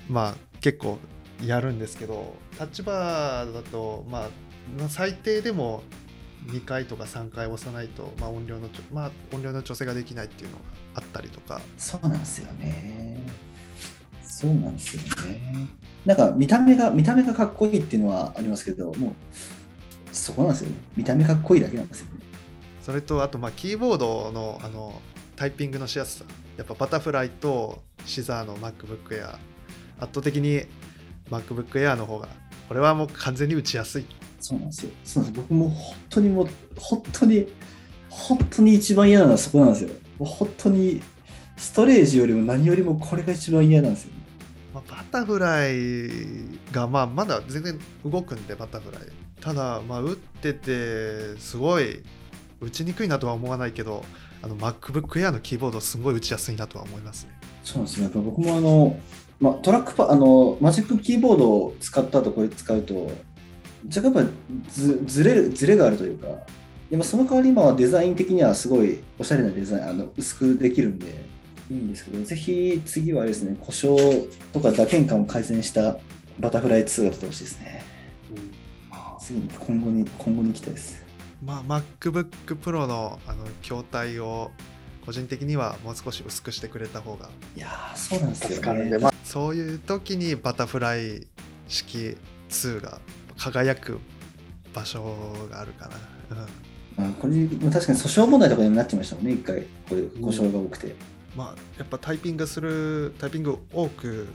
まあ結構やるんですけどタッチバーだとまあまあ最低でも2回とか3回押さないと、まあ、音量のちょ、まあ、音量の調整ができないっていうのがあったりとかそうなんですよね。そうなんですよね。なんか見た目が、見た目がかっこいいっていうのはありますけど、もう、そこなんですよね。見た目かっこいいだけなんですよね。それとあとまあキーボードのあのタイピングのしやすさやっぱバタフライとシザーの MacBook Air 圧倒的に MacBook Air の方がこれはもう完全に打ちやすいそうなんですよ。そうなんです僕も本当にもう、本当に、本当に一番嫌なのはそこなんですよ。もう本当に、ストレージよりも何よりもこれが一番嫌なんですよ。バタフライがまあまだ全然動くんでバタフライただまあ打っててすごい打ちにくいなとは思わないけどあの MacBook Air のキーボードすごい打ちやすいなとは思いますねそうですよ。やっぱ僕もあの、まあ、トラックパあの、マジックキーボードを使った後これ使うと、若干やっぱずずれるずれがあるというか、でもその代わり今はデザイン的にはすごいおしゃれなデザイン、あの薄くできるんでいいんですけど、ぜひ次はあれですね、故障とか打鍵感を改善したバタフライ2が出てほしいですね。次に今後に、今後に行きたいです。まあ MacBook Pro のあの筐体を個人的にはもう少し薄くしてくれた方がいやー、そうなんですよねそういう時にバタフライ式2が輝く場所があるかな、うんまあ、これ確かに訴訟問題とかにもなっちゃいましたもんね、一回、これ故障が多くて。まあやっぱタイピングするタイピングを多く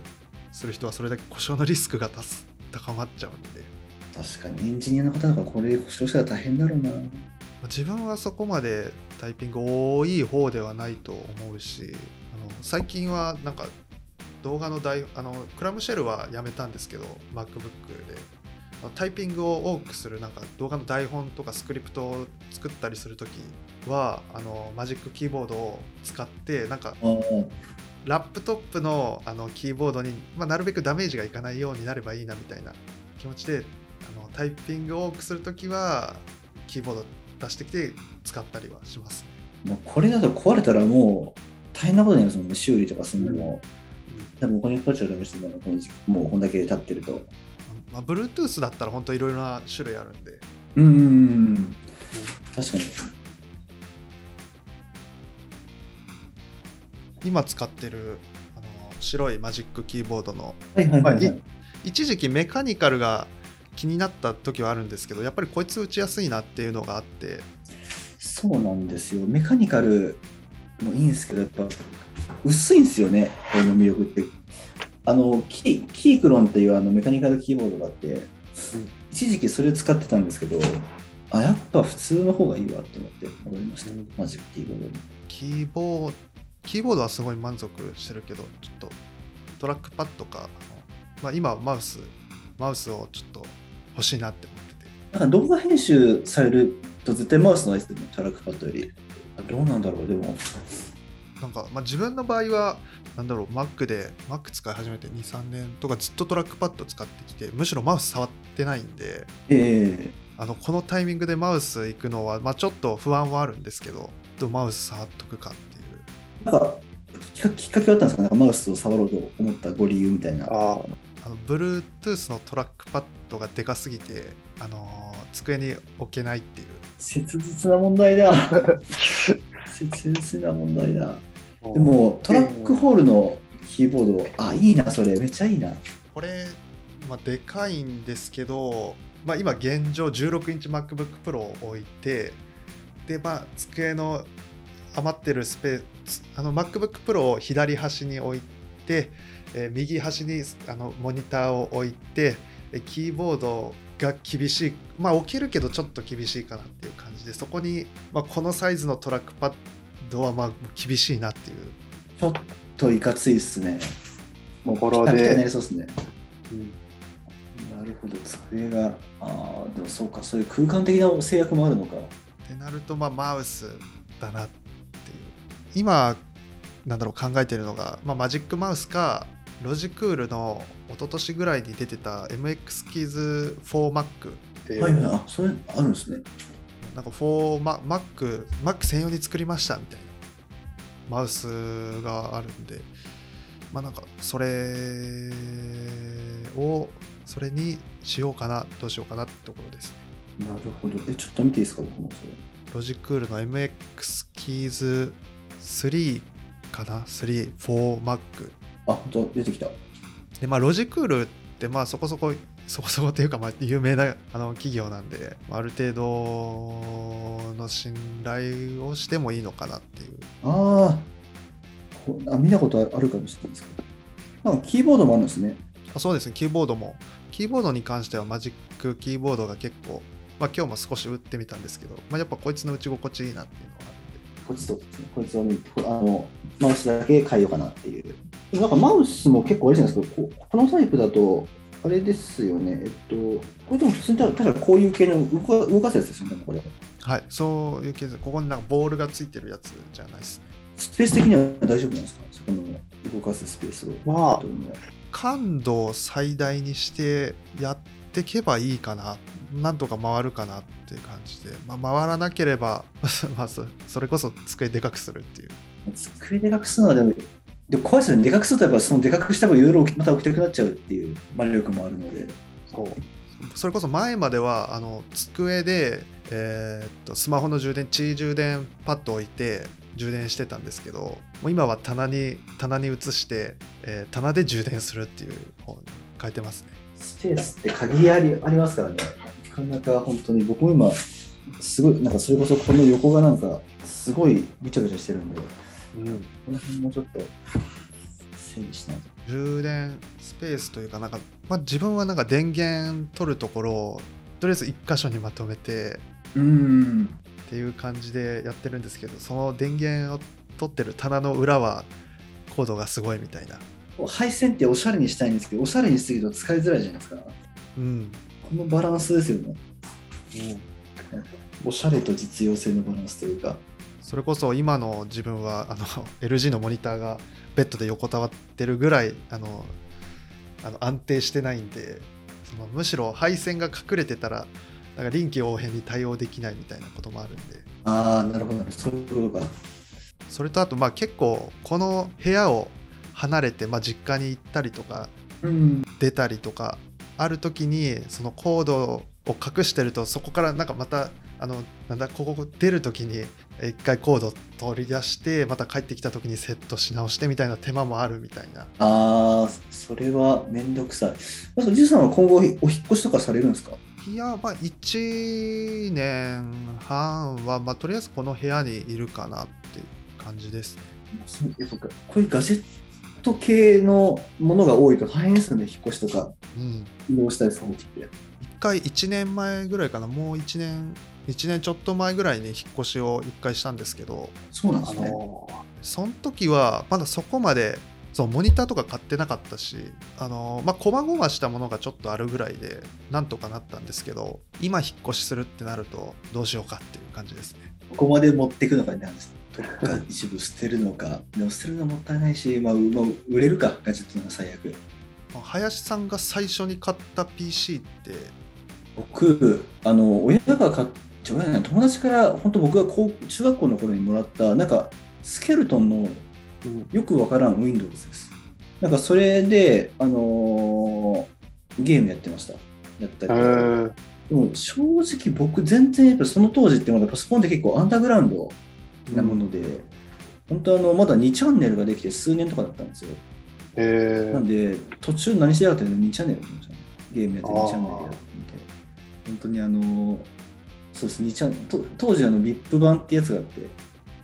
する人はそれだけ故障のリスクがたす高まっちゃうんで確かにエンジニアの方とかこれ故障したら大変だろうな。まあ自分はそこまでタイピング多い方ではないと思うしあの最近はなんか動画の台あのクラムシェルはやめたんですけど MacBook でタイピングを多くするなんか動画の台本とかスクリプトを作ったりするときはあのマジックキーボードを使ってなんかラップトップのあのキーボードに、まあ、なるべくダメージがいかないようになればいいなみたいな気持ちであのタイピングを多くするときはキーボード出してきて使ったりはしますね。もうこれだと壊れたらもう大変なことになりますもんね、修理とかするのも。多分お金かかっちゃうと思うし、この時期もうこんだけ経ってると。まあ、Bluetooth だったら本当いろいろな種類あるんで、うんうんうん。確かに。今使ってるあの白いマジックキーボードのはいはいはい、はいま一時期メカニカルが気になった時はあるんですけどやっぱりこいつ打ちやすいなっていうのがあってそうなんですよ。メカニカルもいいんですけど、やっぱ薄いんですよね、これの魅力って。あの、キーキークロンっていうあのメカニカルキーボードがあって、一時期それ使ってたんですけど、あ、やっぱ普通の方がいいわって思って戻りました。うんマジックキーボードに。キーボードキーボードはすごい満足してるけどちょっとトラックパッドかまあ、今マウスマウスをちょっと欲しいなって思っててなんか動画編集されると絶対マウスのアイスでもトラックパッドより。あどうなんだろう、でも。なんか、まあ、自分の場合はなんだろう Mac で Mac 使い始めて23年とかずっとトラックパッド使ってきてむしろマウス触ってないんでえあのこのタイミングでマウス行くのは、まあ、ちょっと不安はあるんですけどマウス触っとくかっなんかきっかきっかけはあったんですか？なんかマウスを触ろうと思ったご理由みたいな。ああ、あの Bluetooth のトラックパッドがでかすぎて、あのー机に置けないっていう切実な問題だ。切実な問題だ。でもトラックホールのキーボード、あ、いいな、それ。めっちゃいいな。これ、まあ、でかいんですけど、まあ、今現状16インチ MacBook Pro を置いてでまあ机の余ってるスペースあの MacBook Pro を左端に置いて、えー右端にあのモニターを置いてえキーボードが厳しいまあ置けるけどちょっと厳しいかなっていう感じでそこに、まあ、このサイズのトラックパッドはまあ厳しいなっていうちょっといかついっすね。もうところピカピカになでりそうっすね。うんなるほど、机が、ああ、でもそうか、そういう空間的な制約もあるのか。ってなるとまあマウスだなって今なんだろう考えてるのが、まあ、マジックマウスかロジクールの一昨年ぐらいに出てた MX キーズ 4Mac っていう、はいはい、あ、それあるんですね。なんか 4Mac Mac 専用に作りましたみたいなマウスがあるんでまあなんかそれをそれにしようかなどうしようかなってところですねなるほど。え、ちょっと見ていいですか、僕もそれ。ロジクールの MX キーズ3かな ?3、4Mac。あ、本当出てきた。で、まあ、ロジクールって、まあ、そこそこ、そこそこっていうか、まあ、有名なあの企業なんで、ある程度の信頼をしてもいいのかなっていう。ああ、見たことあるかもしれないですけど。なんかキーボードもあるんですね。あそうですね、キーボードも。キーボードに関してはマジックキーボードが結構、まあ、今日も少し打ってみたんですけど、まあ、やっぱこいつの打ち心地いいなっていうのがあるんで。こっちとこいつを見あのマウスだけ変えようかなっていう。なんかマウスも結構あれじゃないですか、ここのタイプだと、あれですよね、えっと、これでも普通にただただこういう系の動か動かすやつですよね、これ。はい、そういうケース、ここになんかボールがついてるやつじゃないですね。スペース的には大丈夫なんですか？そこの動かすスペースを。まあどういう？の感度を最大にしてやっていけばいいかななんとか回るかなっていう感じで、まあ、回らなければ まあそそれこそ机でかくするっていう机でかくするのはでも、でも怖いですよね。でかくするとやっぱそのでかくした分いろいろまた置きたくなっちゃうっていう魔力もあるので。そうそれこそ前まではあの机で、えーっとスマホの充電地位充電パッド置いて充電してたんですけどもう今は棚に棚に移して、えー棚で充電するっていう方に変えてますねスペースって限りありありますからね。なかなか本当に僕も今、すごい、なんかそれこそこの横がなんか、すごいぐちゃぐちゃしてるんで、こうんの辺もちょっと整理しないと。充電スペースというかなんか、まあ、自分はなんか電源取るところをとりあえず1箇所にまとめてうん。っていう感じでやってるんですけどその電源を取ってる棚の裏はコードがすごいみたいな配線っておしゃれにしたいんですけど、おしゃれにしすぎると使いづらいじゃないですか。こうんのバランスですよね。おしゃれと実用性のバランスというか。それこそ今の自分はあの LG のモニターがベッドで横たわってるぐらいあのあの安定してないんでそのむしろ配線が隠れてたらなんか臨機応変に対応できないみたいなこともあるんでああ、なるほど。そういうことか。それとあとまあ結構この部屋を離れて、まあ、実家に行ったりとかうん。出たりとかある時にそのコードを隠してるとそこからなんかまたあのなんだここ出る時にえ一回コード取り出してまた帰ってきた時にセットし直してみたいな手間もあるみたいなああ、それはめんどくさい。まず、じいさんは今後お引っ越しとかされるんですか？いやまあ1年半は、まあ、とりあえずこの部屋にいるかなっていう感じですねそうやっぱこういうガジェット系のものが多いと大変ですよね、引っ越しとかうん移動したりする時って。一回1年前ぐらいかなもう1年1年ちょっと前ぐらいに引っ越しを1回したんですけどあそうなんですね。のその時はまだそこまでそうモニターとか買ってなかったしあのまあこまごましたものがちょっとあるぐらいでなんとかなったんですけど今引っ越しするってなるとどうしようかっていう感じですねここまで持っていくのかね、どっか一部捨てるのか、でも捨てるのもったいないし、まあ、うまあ、売れるか、ガジェットの最悪。まあ林さんが最初に買った PC って僕、あの、親が買っ友達から、本当僕が高中学校の頃にもらった、なんか、スケルトンのうんよくわからん Windows です。なんか、それで、あのーゲームやってました。やったりとか。でも正直僕全然やっぱその当時ってまだパソコンって結構アンダーグラウンドなもので、本当あのまだ2チャンネルができて数年とかだったんですよ。へなんで途中何してやがってんの2チャンネルやってましたねゲームやってあー2チャンネルやってみて。本当にあの、そうです、2チャンと当時あの VIP 版ってやつがあって、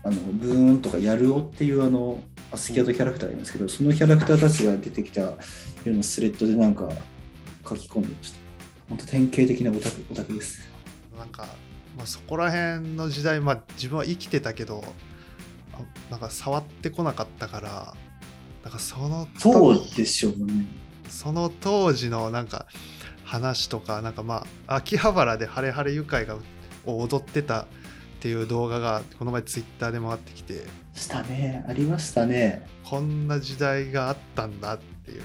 あのブーンとかやるおっていうあのアスキャートキャラクターがいるんですけど、そのキャラクターたちが出てきたようなスレッドでなんか書き込んでました。本当典型的なオタクオタクです。なんか、まあ、そこら辺の時代、まあ、自分は生きてたけどあなんか触ってこなかったからなんかそのそうでしょうね。その当時のなんか話とかなんかまあ秋葉原でハレハレ愉快がを踊ってたっていう動画がこの前ツイッターで回ってきてしたね、ありましたね。こんな時代があったんだっていう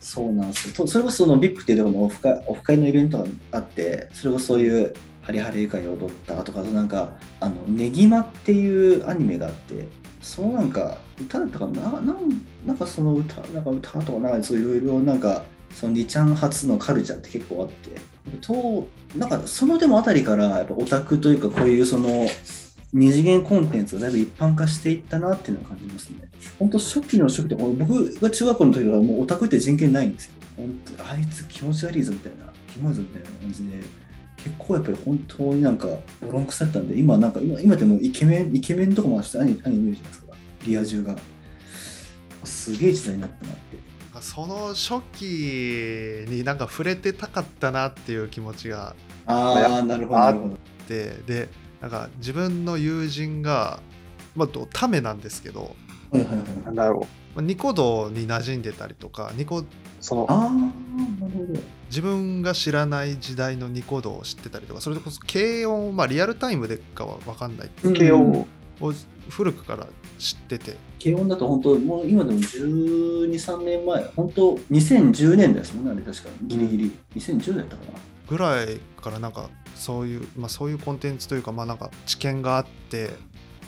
そうなんですよ。とそれこそその VIP っていうところのオフ会オフ会のイベントがあって、それこそそういうハリハリ愉快を踊ったとか、あとなんか、あの、ネギマっていうアニメがあって、そのなんか、歌だったかなななんなんかその歌、なんか歌とか、なんかそういろいろなんか、その2ちゃん初のカルチャーって結構あって、となんかそのでもあたりから、やっぱオタクというか、こういうその、二次元コンテンツがだいぶ一般化していったなっていうのを感じますね。本当初期の初期で、僕が中学校の時はもうオタクって人権ないんですよ。本当あいつ気持ち悪いぞみたいな、キモいぞみたいな感じで、結構やっぱり本当になんかボロンクされたんで、今なんか今今でもイケメン、イケメンとかもしてアニアニメ見るじゃないですか、リア充が。すげえ時代になったなって。その初期になんか触れてたかったなっていう気持ちがああ、なるほど、なるほど。ででなんか自分の友人が、まあ、どためなんですけど、はいはいはい。なんだろう。まあニコ動に馴染んでたりとかニコその、ああ、なるほど。自分が知らない時代のニコ動を知ってたりとかそれこそ軽音、まあ、リアルタイムでかは分かんない慶応を古くから知ってて軽音だと本当、もう今でも12、3年前、本当、2010年ですもんね、あれ確か、ギリギリ。2010だったかな。ぐらいからなんかそういう、まあ、そういうコンテンツというかまあなんか知見があって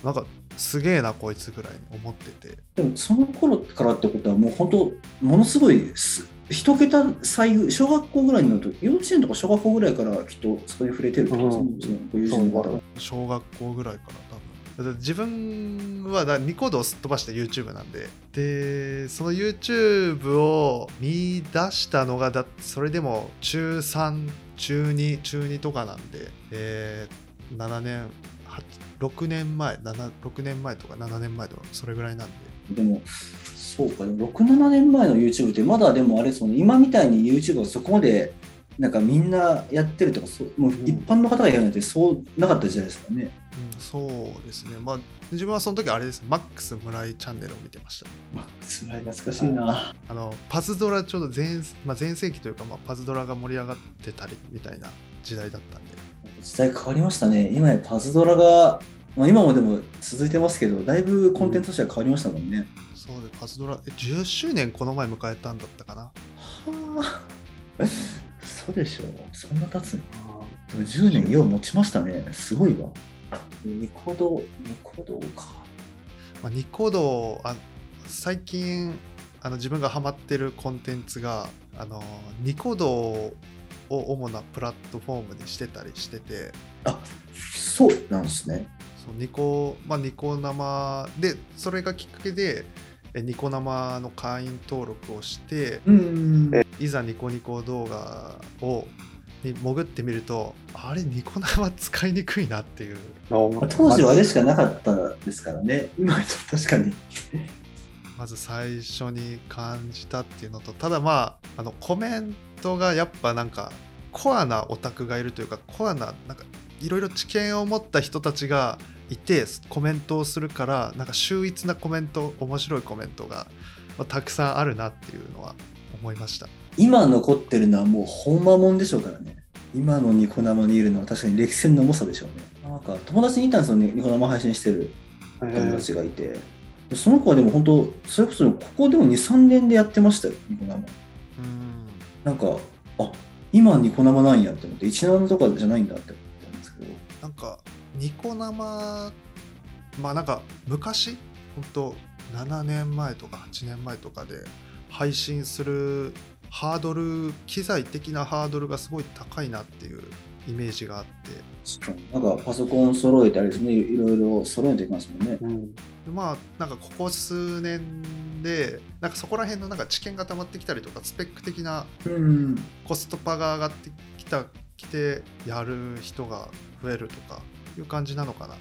なんかすげえなこいつぐらいに思ってて。でもその頃からってことはもう本当ものすごいす一桁歳小学校ぐらいになると幼稚園とか小学校ぐらいからきっとそこに触れてるってことですね。うん。友人の方は小学校ぐらいから多分自分はだニコ動をすっ飛ばした YouTube なんで。でその YouTube を見出したのがだそれでも中3中2中2とかなんで、えー7年8 6年前7 6年前とか7年前とかそれぐらいなんで。でもそうかでも67年前の YouTube ってまだでもあれですもんね今みたいに YouTube がそこまでなんかみんなやってるとかそうもう一般の方がやるなんてそうなかった時代ですからね、うん、そうですね。まあ自分はその時あれです。マックス村井チャンネルを見てました。まあ、つらい懐かしいな。あのパズドラちょうど全,、まあ、全盛期というか、まあ、パズドラが盛り上がってたりみたいな時代だったんで時代変わりましたね。今やパズドラが、まあ、今もでも続いてますけどだいぶコンテンツとしては変わりましたもんね、そうでパズドラえ10周年この前迎えたんだったかな？はあ。そうでしょう。そんな経つの？でも10年よう持ちましたね。すごいわ。ニコ動ニコ動か。まあ、ニコ動あ最近あの自分がハマってるコンテンツがあのニコ動を主なプラットフォームにしてたりしてて。あそうなんですね。そうニコ、まあ、ニコ生でそれがきっかけでえニコ生の会員登録をしてうんえいざニコニコ動画をに潜ってみるとあれニコ生使いにくいなっていう。のまあ当時はあれしかなかったですからね。今は確かに。まず最初に感じたっていうのとただまああのコメントがやっぱなんかコアなオタクがいるというかコアななんかいろいろ知見を持った人たちがいてコメントをするからなんか秀逸なコメント面白いコメントがまあたくさんあるなっていうのは思いました今残ってるのはもうほんまもんでしょうからね。今のニコ生にいるのは確かに歴戦の重さでしょうね。なんか友達にいたんですよね、ニコ生配信してるえ友ー達がいて。でその子はでも本当、それこそここでも2、3年でやってましたよ、ニコ生。なんか、あ今ニコ生なんやって思って、17とかじゃないんだって思ったんですけど。なんかニコ生まあなんか昔本当7年前とか8年前とかで配信するハードル機材的なハードルがすごい高いなっていうイメージがあってなんかパソコン揃えてあれですね、いろいろ揃えていきますもんね。うんでまあなんかここ数年でなんかそこら辺のなんか知見が溜まってきたりとかスペック的なうん。コストパが上がってきたきてやる人が増えるとかいう感じなのかな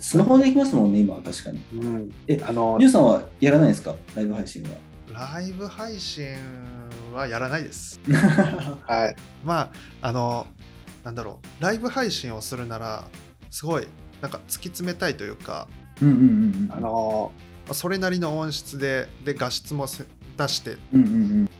スマホでできますもんね、今は確かに。うんえあのニューさんはやらないですか？ライブ配信は。ライブ配信はやらないです はいまああのなんだろうライブ配信をするならすごいなんか突き詰めたいというかうんうんうんうん。あのまあそれなりの音質でで画質もせ出して。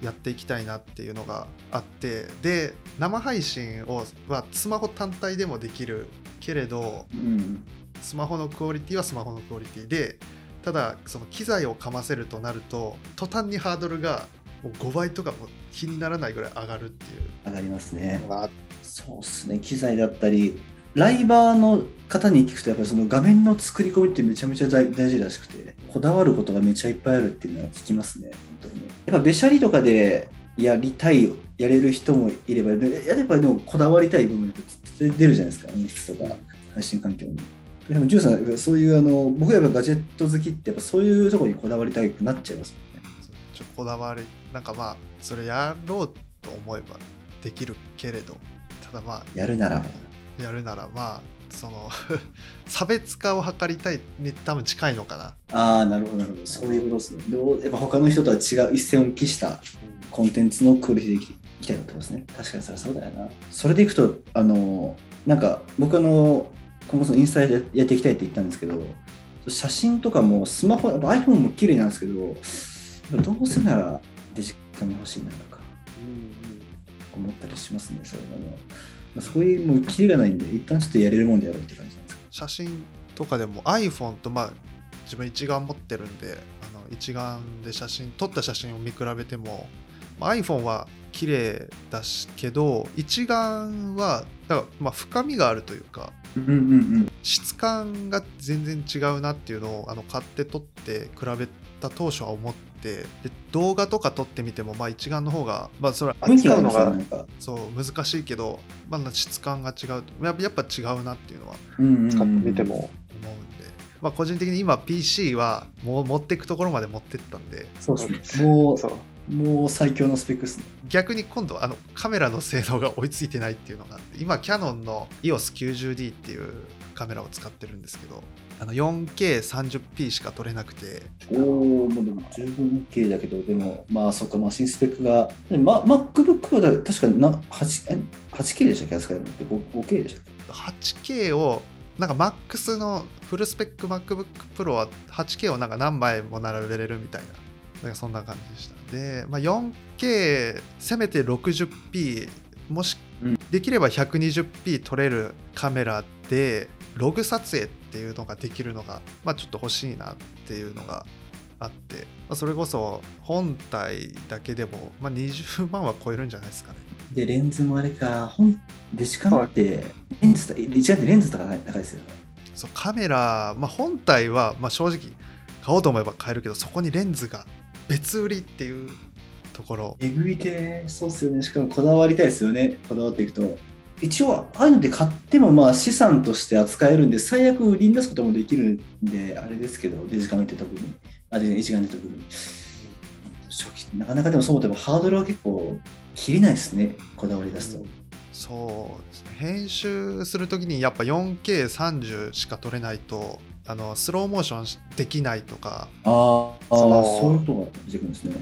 やっていきたいなっていうのがあってで生配信をはスマホ単体でもできるけれどうんスマホのクオリティはスマホのクオリティでただその機材をかませるとなると途端にハードルがもう5倍とかも気にならないぐらい上がるっていう上がりますね。がそうですね、機材だったり、ライバーの方に聞くと、やっぱりその画面の作り込みってめちゃめちゃ大事らしくて、こだわることがめちゃいっぱいあるっていうのは聞きますね、本当に。やっぱべしゃりとかでやりたい、やれる人もいれば、でやればでもこだわりたい部分って出るじゃないですか、演出とか配信環境に。でも、ジューさん、そういうあの、僕やっぱガジェット好きって、やっぱそういうところにこだわりたくなっちゃいますもんね。ちょこだわりなんかまあそれやろうと思えばできるけれどただまあやるなら。やるならまあその 差別化を図りたいに多分近いのかなああ、なるほど、なるほど。そういうことですね。でも、やっぱ他の人とは違う一線を期したコンテンツのクオリティでいきたいなってことですね。確かにそれはそうだよな。それでいくと、あの、なんか僕あの、今後そのインスタでやっていきたいって言ったんですけど、写真とかもスマホ、iPhone も綺麗なんですけど、どうせならデジカメ欲しいなとか思ったりしますね、そういうのも。まあ、そういうもうキリがないんで、一旦ちょっとやれるもんでやろうって感じなんです写真とかでも iPhone とまあ自分一眼持ってるんであの一眼で写真撮った写真を見比べても、まあ iPhone は綺麗だしけど一眼はだからまあ深みがあるというかうんうんうん。質感が全然違うなっていうのをあの買って撮って比べた当初は思ってで動画とか撮ってみてもまあ一眼の方がまあそれは扱うのね、なんか。そう難しいけど、まあ、質感が違うやっぱやっぱ違うなっていうのは使ってみても思うんで、まあ、個人的に今 PC はもう持っていくところまで持ってったんでそうですね。もうそうもう最強のスペックですね。逆に今度あのカメラの性能が追いついてないっていうのがあって今キヤノンの EOS90D っていうカメラを使ってるんですけどあの 4K30p しか撮れなくて。おお、もうでも十分 OK だけど、でも、まあ、そっか、まあ、新スペックが、でま、MacBook はだ確かにな 8, え 8K でしたっけ、扱えるのって？5- 5K でしたっけ？8K をなんか MAX のフルスペック MacBook Pro は 8K をなんか何枚も並べれるみたいな。なんかそんな感じでした。で、まあ、4K せめて 60p もしうん。できれば 120p 撮れるカメラでログ撮影っていうのができるのが、まあ、ちょっと欲しいなっていうのがあって、まあ、それこそ本体だけでも、まあ、20万は超えるんじゃないですかねで、レンズもあれか、本デジカメって、レンズレンズとか高いですよね。そうカメラ、まあ、本体は、まあ、正直買おうと思えば買えるけどそこにレンズが別売りっていうところえぐいて、そうっすよね。しかもこだわりたいですよね。こだわっていくと。一応、ああいうので買ってもまあ資産として扱えるんで、最悪売りに出すこともできるんで、あれですけど、デジカメって特に。あ、で一眼で特に。初期なかなかでもそうでもハードルは結構切れないですね。こだわり出すと。そうですね編集するときにやっぱ 4K30 しか撮れないとあのスローモーションできないとかあーあー、そういうことが出てくるんですね。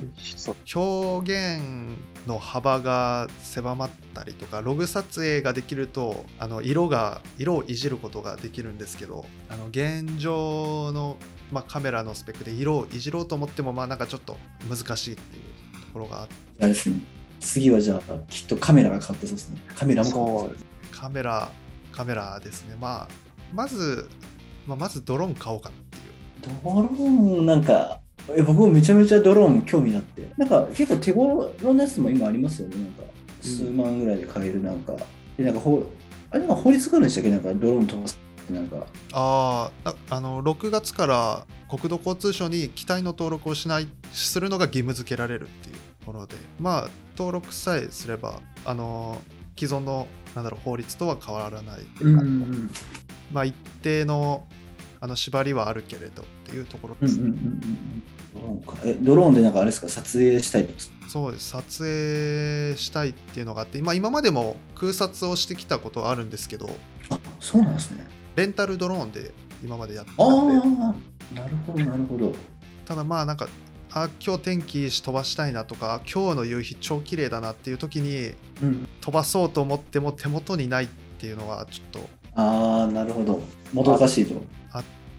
表現の幅が狭まったりとかログ撮影ができるとあの色が色をいじることができるんですけどあの現状の、まあ、カメラのスペックで色をいじろうと思ってもまあなんかちょっと難しいっていうところがあってあれですね。次はじゃあ、きっとカメラが変わってそうですね。カメラも変わってそうカメラカメラですねまあまず、まあ、まずドローン買おうかなっていうドローン、なんか、え僕もめちゃめちゃドローン興味あって。なんか結構手頃のやつも今ありますよね。なんか、数万ぐらいで買えるなんか。で、なんかほ、あれなんか法律があるんでしたっけ？なんかドローン飛ばすってなんか。あーああの6月から国土交通省に機体の登録をしないするのが義務付けられるっていうものでまあ登録さえすればあの既存のなんだろう法律とは変わらない、うんうんまあ一定のあの縛りはあるけれどっていうところです、うんうんうんうんドローンかえドローンでなんかあれですか？撮影したいとそうです。撮影したいっていうのがあって、まあ、今までも空撮をしてきたことはあるんですけどあそうなんですね。レンタルドローンで今までやってあたんで。あなるほどなるほど。ただまあなんかあ今日天気いいし飛ばしたいなとか今日の夕日超綺麗だなっていう時にうん。飛ばそうと思っても手元にないっていうのがちょっとああなるほど。もどかしいと。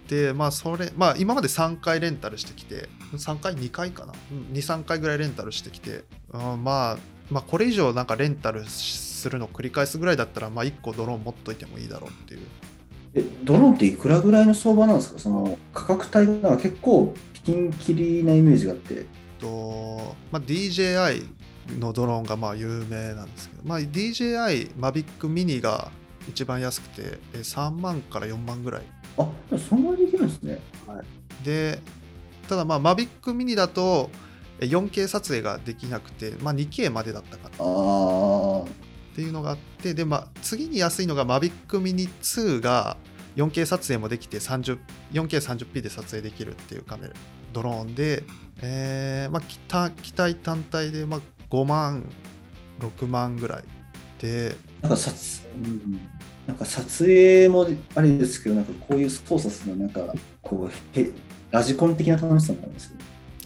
でまあそれまあ今まで3回レンタルしてきて3回2回かな？23回ぐらいレンタルしてきて、うんまあまあこれ以上なんかレンタルするの繰り返すぐらいだったらまあ1個ドローン持っといてもいいだろうっていう。えドローンっていくらぐらいの相場なんですか？その価格帯が結構ピンキリなイメージがあって。と、まあ、DJI のドローンがまあ有名なんですけど、まあ、DJI Mavic Mini が一番安くてえ3万から4万ぐらい。あそんなにできるんですね。でただまあ Mavic Mini だとえ 4K 撮影ができなくて、まあ、2K までだったかな。っていうのがあってで、まあ、次に安いのが Mavic Mini 2が 4K 撮影もできて 4K30p で撮影できるっていうカメラ。ドローンで、えーまあ、機体単体で、まあ、5万6万ぐらいでなんか撮,、うん、なんか撮影もあれですけどなんかこういう操作するのなんかこうへラジコン的な楽しさもあるんですよ。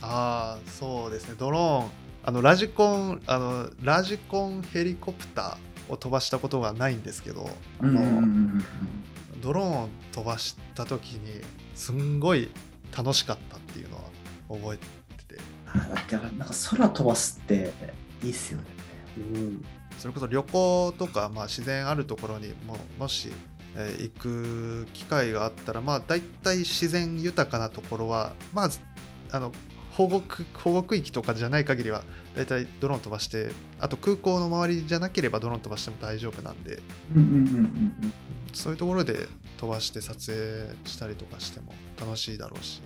ああそうですね。ドローン。あのラジコンあのラジコンヘリコプターを飛ばしたことがないんですけど、あのドローン飛ばした時にすんごい楽しかったっていうのは覚えてて。だからなんか空飛ばすっていいっすよね。うんそれこそ旅行とか、まあ、自然あるところにももし、えー行く機会があったらまあ大体自然豊かなところはまああの保護区保護区域とかじゃない限りは大体ドローン飛ばしてあと空港の周りじゃなければドローン飛ばしても大丈夫なんで。そういうところで飛ばして撮影したりとかしても楽しいだろうし。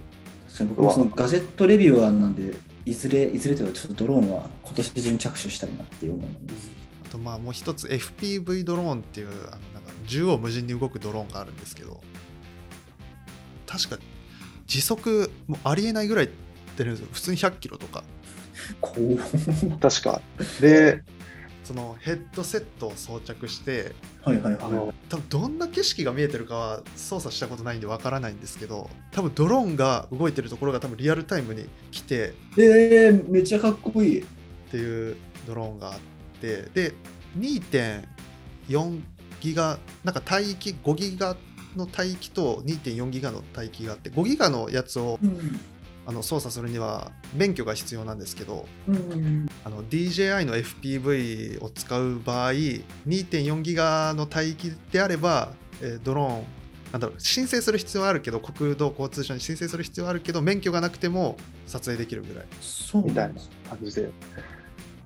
僕もそのガジェットレビューアーなんでいずれいずれというかちょっとドローンは今年中に着手したいなっていう思います。あとまあもう一つ FPV ドローンっていうあのなんか縦横無尽に動くドローンがあるんですけど確か時速もうありえないぐらい出るんですよ。普通に100キロとか。こ う確か。で、そのヘッドセットを装着してはいはいはあの、多分どんな景色が見えてるかは操作したことないんでわからないんですけど多分ドローンが動いてるところが多分リアルタイムに来ていえー、めっちゃかっこいい。っていうドローンがあってで2.4ギガなんか帯域5ギガの帯域と2.4ギガの帯域があって5ギガのやつをうん。あの操作するには免許が必要なんですけどうんあの DJI の FPV を使う場合2.4ギガの帯域であれば、えードローンなんだろう申請する必要はあるけど国土交通省に申請する必要はあるけど免許がなくても撮影できるぐらい。そうみたいな感じで。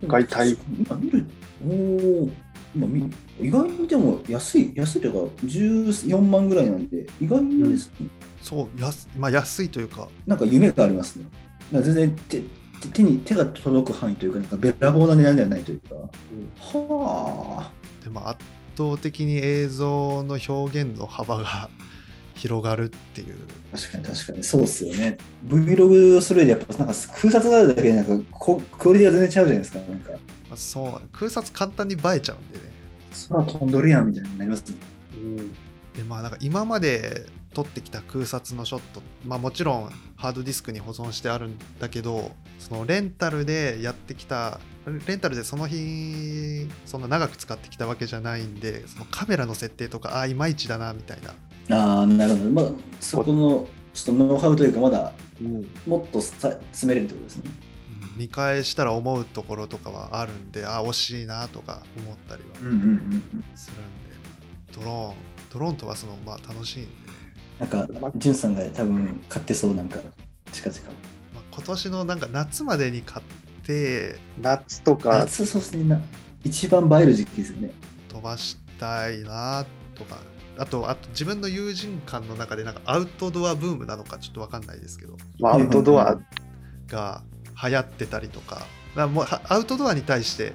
外体。今見るおお今見る意外にでも安い安いというか14万ぐらいなんで意外にですね、そうやす、まあ、安いというか。なんか夢がありますね。全然手手手に手が届く範囲というかなんかべらぼうな値段ではないというか、はあ。でも圧倒的に映像の表現の幅が広がるっていう。確かに確かに。そうっすよね。Vlog をする上でやっぱなんか空撮があるだけでなんかこクオリティが全然違うじゃないですかなんか。まあ、そう空撮簡単に映えちゃうんでね。空飛んどるやんみたいになりますね。うん。でまあなんか今まで撮ってきた空撮のショット、まあ、もちろんハードディスクに保存してあるんだけどそのレンタルでやってきたレンタルでその日そんな長く使ってきたわけじゃないんでそのカメラの設定とかあいまいちだなみたいなああ、なるほど。まあ、そこのちょっとノウハウというか、まだうん。もっとさ詰めれるってことですね。うん見返したら思うところとかはあるんであ惜しいなとか思ったりはうんうんうんうん。するんで、ドローンドローン飛ばすのまあ楽しいんでね、なんか、ジュンさんが多分買ってそう、なんか、近々。まあ、今年のなんか夏までに買って夏とか、夏そうですね。な一番映える時期ですよね。飛ばしたいなとかあとあと自分の友人間の中でなんかアウトドアブームなのかちょっと分かんないですけどまあ、アウトドア、が流行ってたりとかだからもうはアウトドアに対して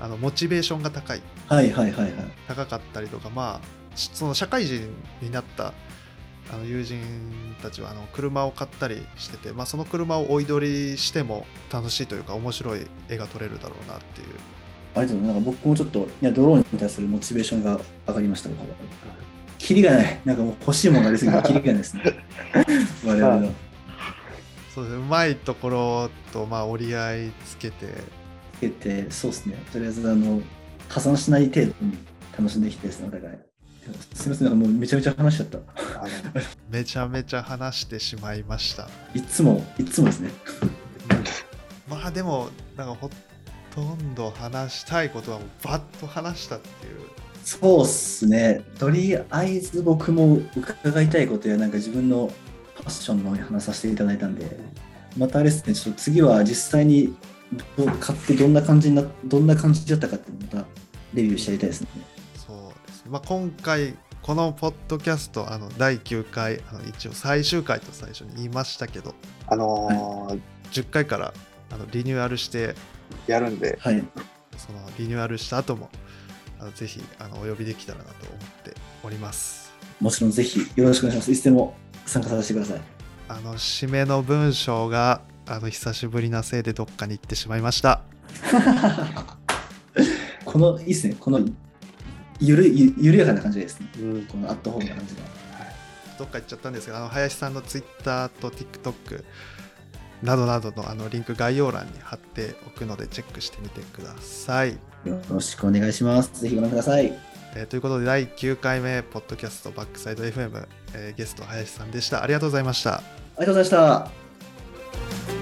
あのモチベーションが高いはいはいはいはい。高かったりとかまあしその社会人になったあの友人たちはあの車を買ったりしてて、まあ、その車を追い取りしても楽しいというか面白い絵が撮れるだろうなっていうありがとうございます。なんか僕もちょっと、いや、ドローンに対するモチベーションが上がりました。僕はキリがない。なんかもう欲しいものがありすぎて、キリがないですね。我々の。そうですねうまいところとまあ折り合いつけてつけて、そうですね。とりあえず、あの、破産しない程度に楽しんでいきたいですね、お互い。すみません、なんかもうめちゃめちゃ話しちゃった。めちゃめちゃ話してしまいましたいつも、いつもですね。まあでもなんかほとんど話したいことはもうバッと話したっていうそうっすね。とりあえず僕も伺いたいことや、なんか自分のパッションの話させていただいたんで、またあれですね、ちょっと次は実際にどう買ってどんな感じにな、どんな感じだったかっていうのをまたレビューしてやりたいですね。そうです、まあ、今回このポッドキャストあの第9回あの一応最終回と最初に言いましたけどあのー10回からあのリニューアルしてやるんで、はい。そのリニューアルした後もあのぜひあのお呼びできたらなと思っておりますもちろんぜひよろしくお願いします。いつでも参加させてください。あの締めの文章があの久しぶりなせいでどっかに行ってしまいました この、いいですね。このゆるゆ緩やかな感じですね。うん、このアットホームな感じが。どっか行っちゃったんですけどあの林さんの Twitter と TikTok などなどのあのリンク概要欄に貼っておくのでチェックしてみてください、よろしくお願いします。ぜひご覧ください。えー、ということで、第9回目、ポッドキャストバックサイド FM、えー、ゲスト、林さんでした。ありがとうございました。ありがとうございました。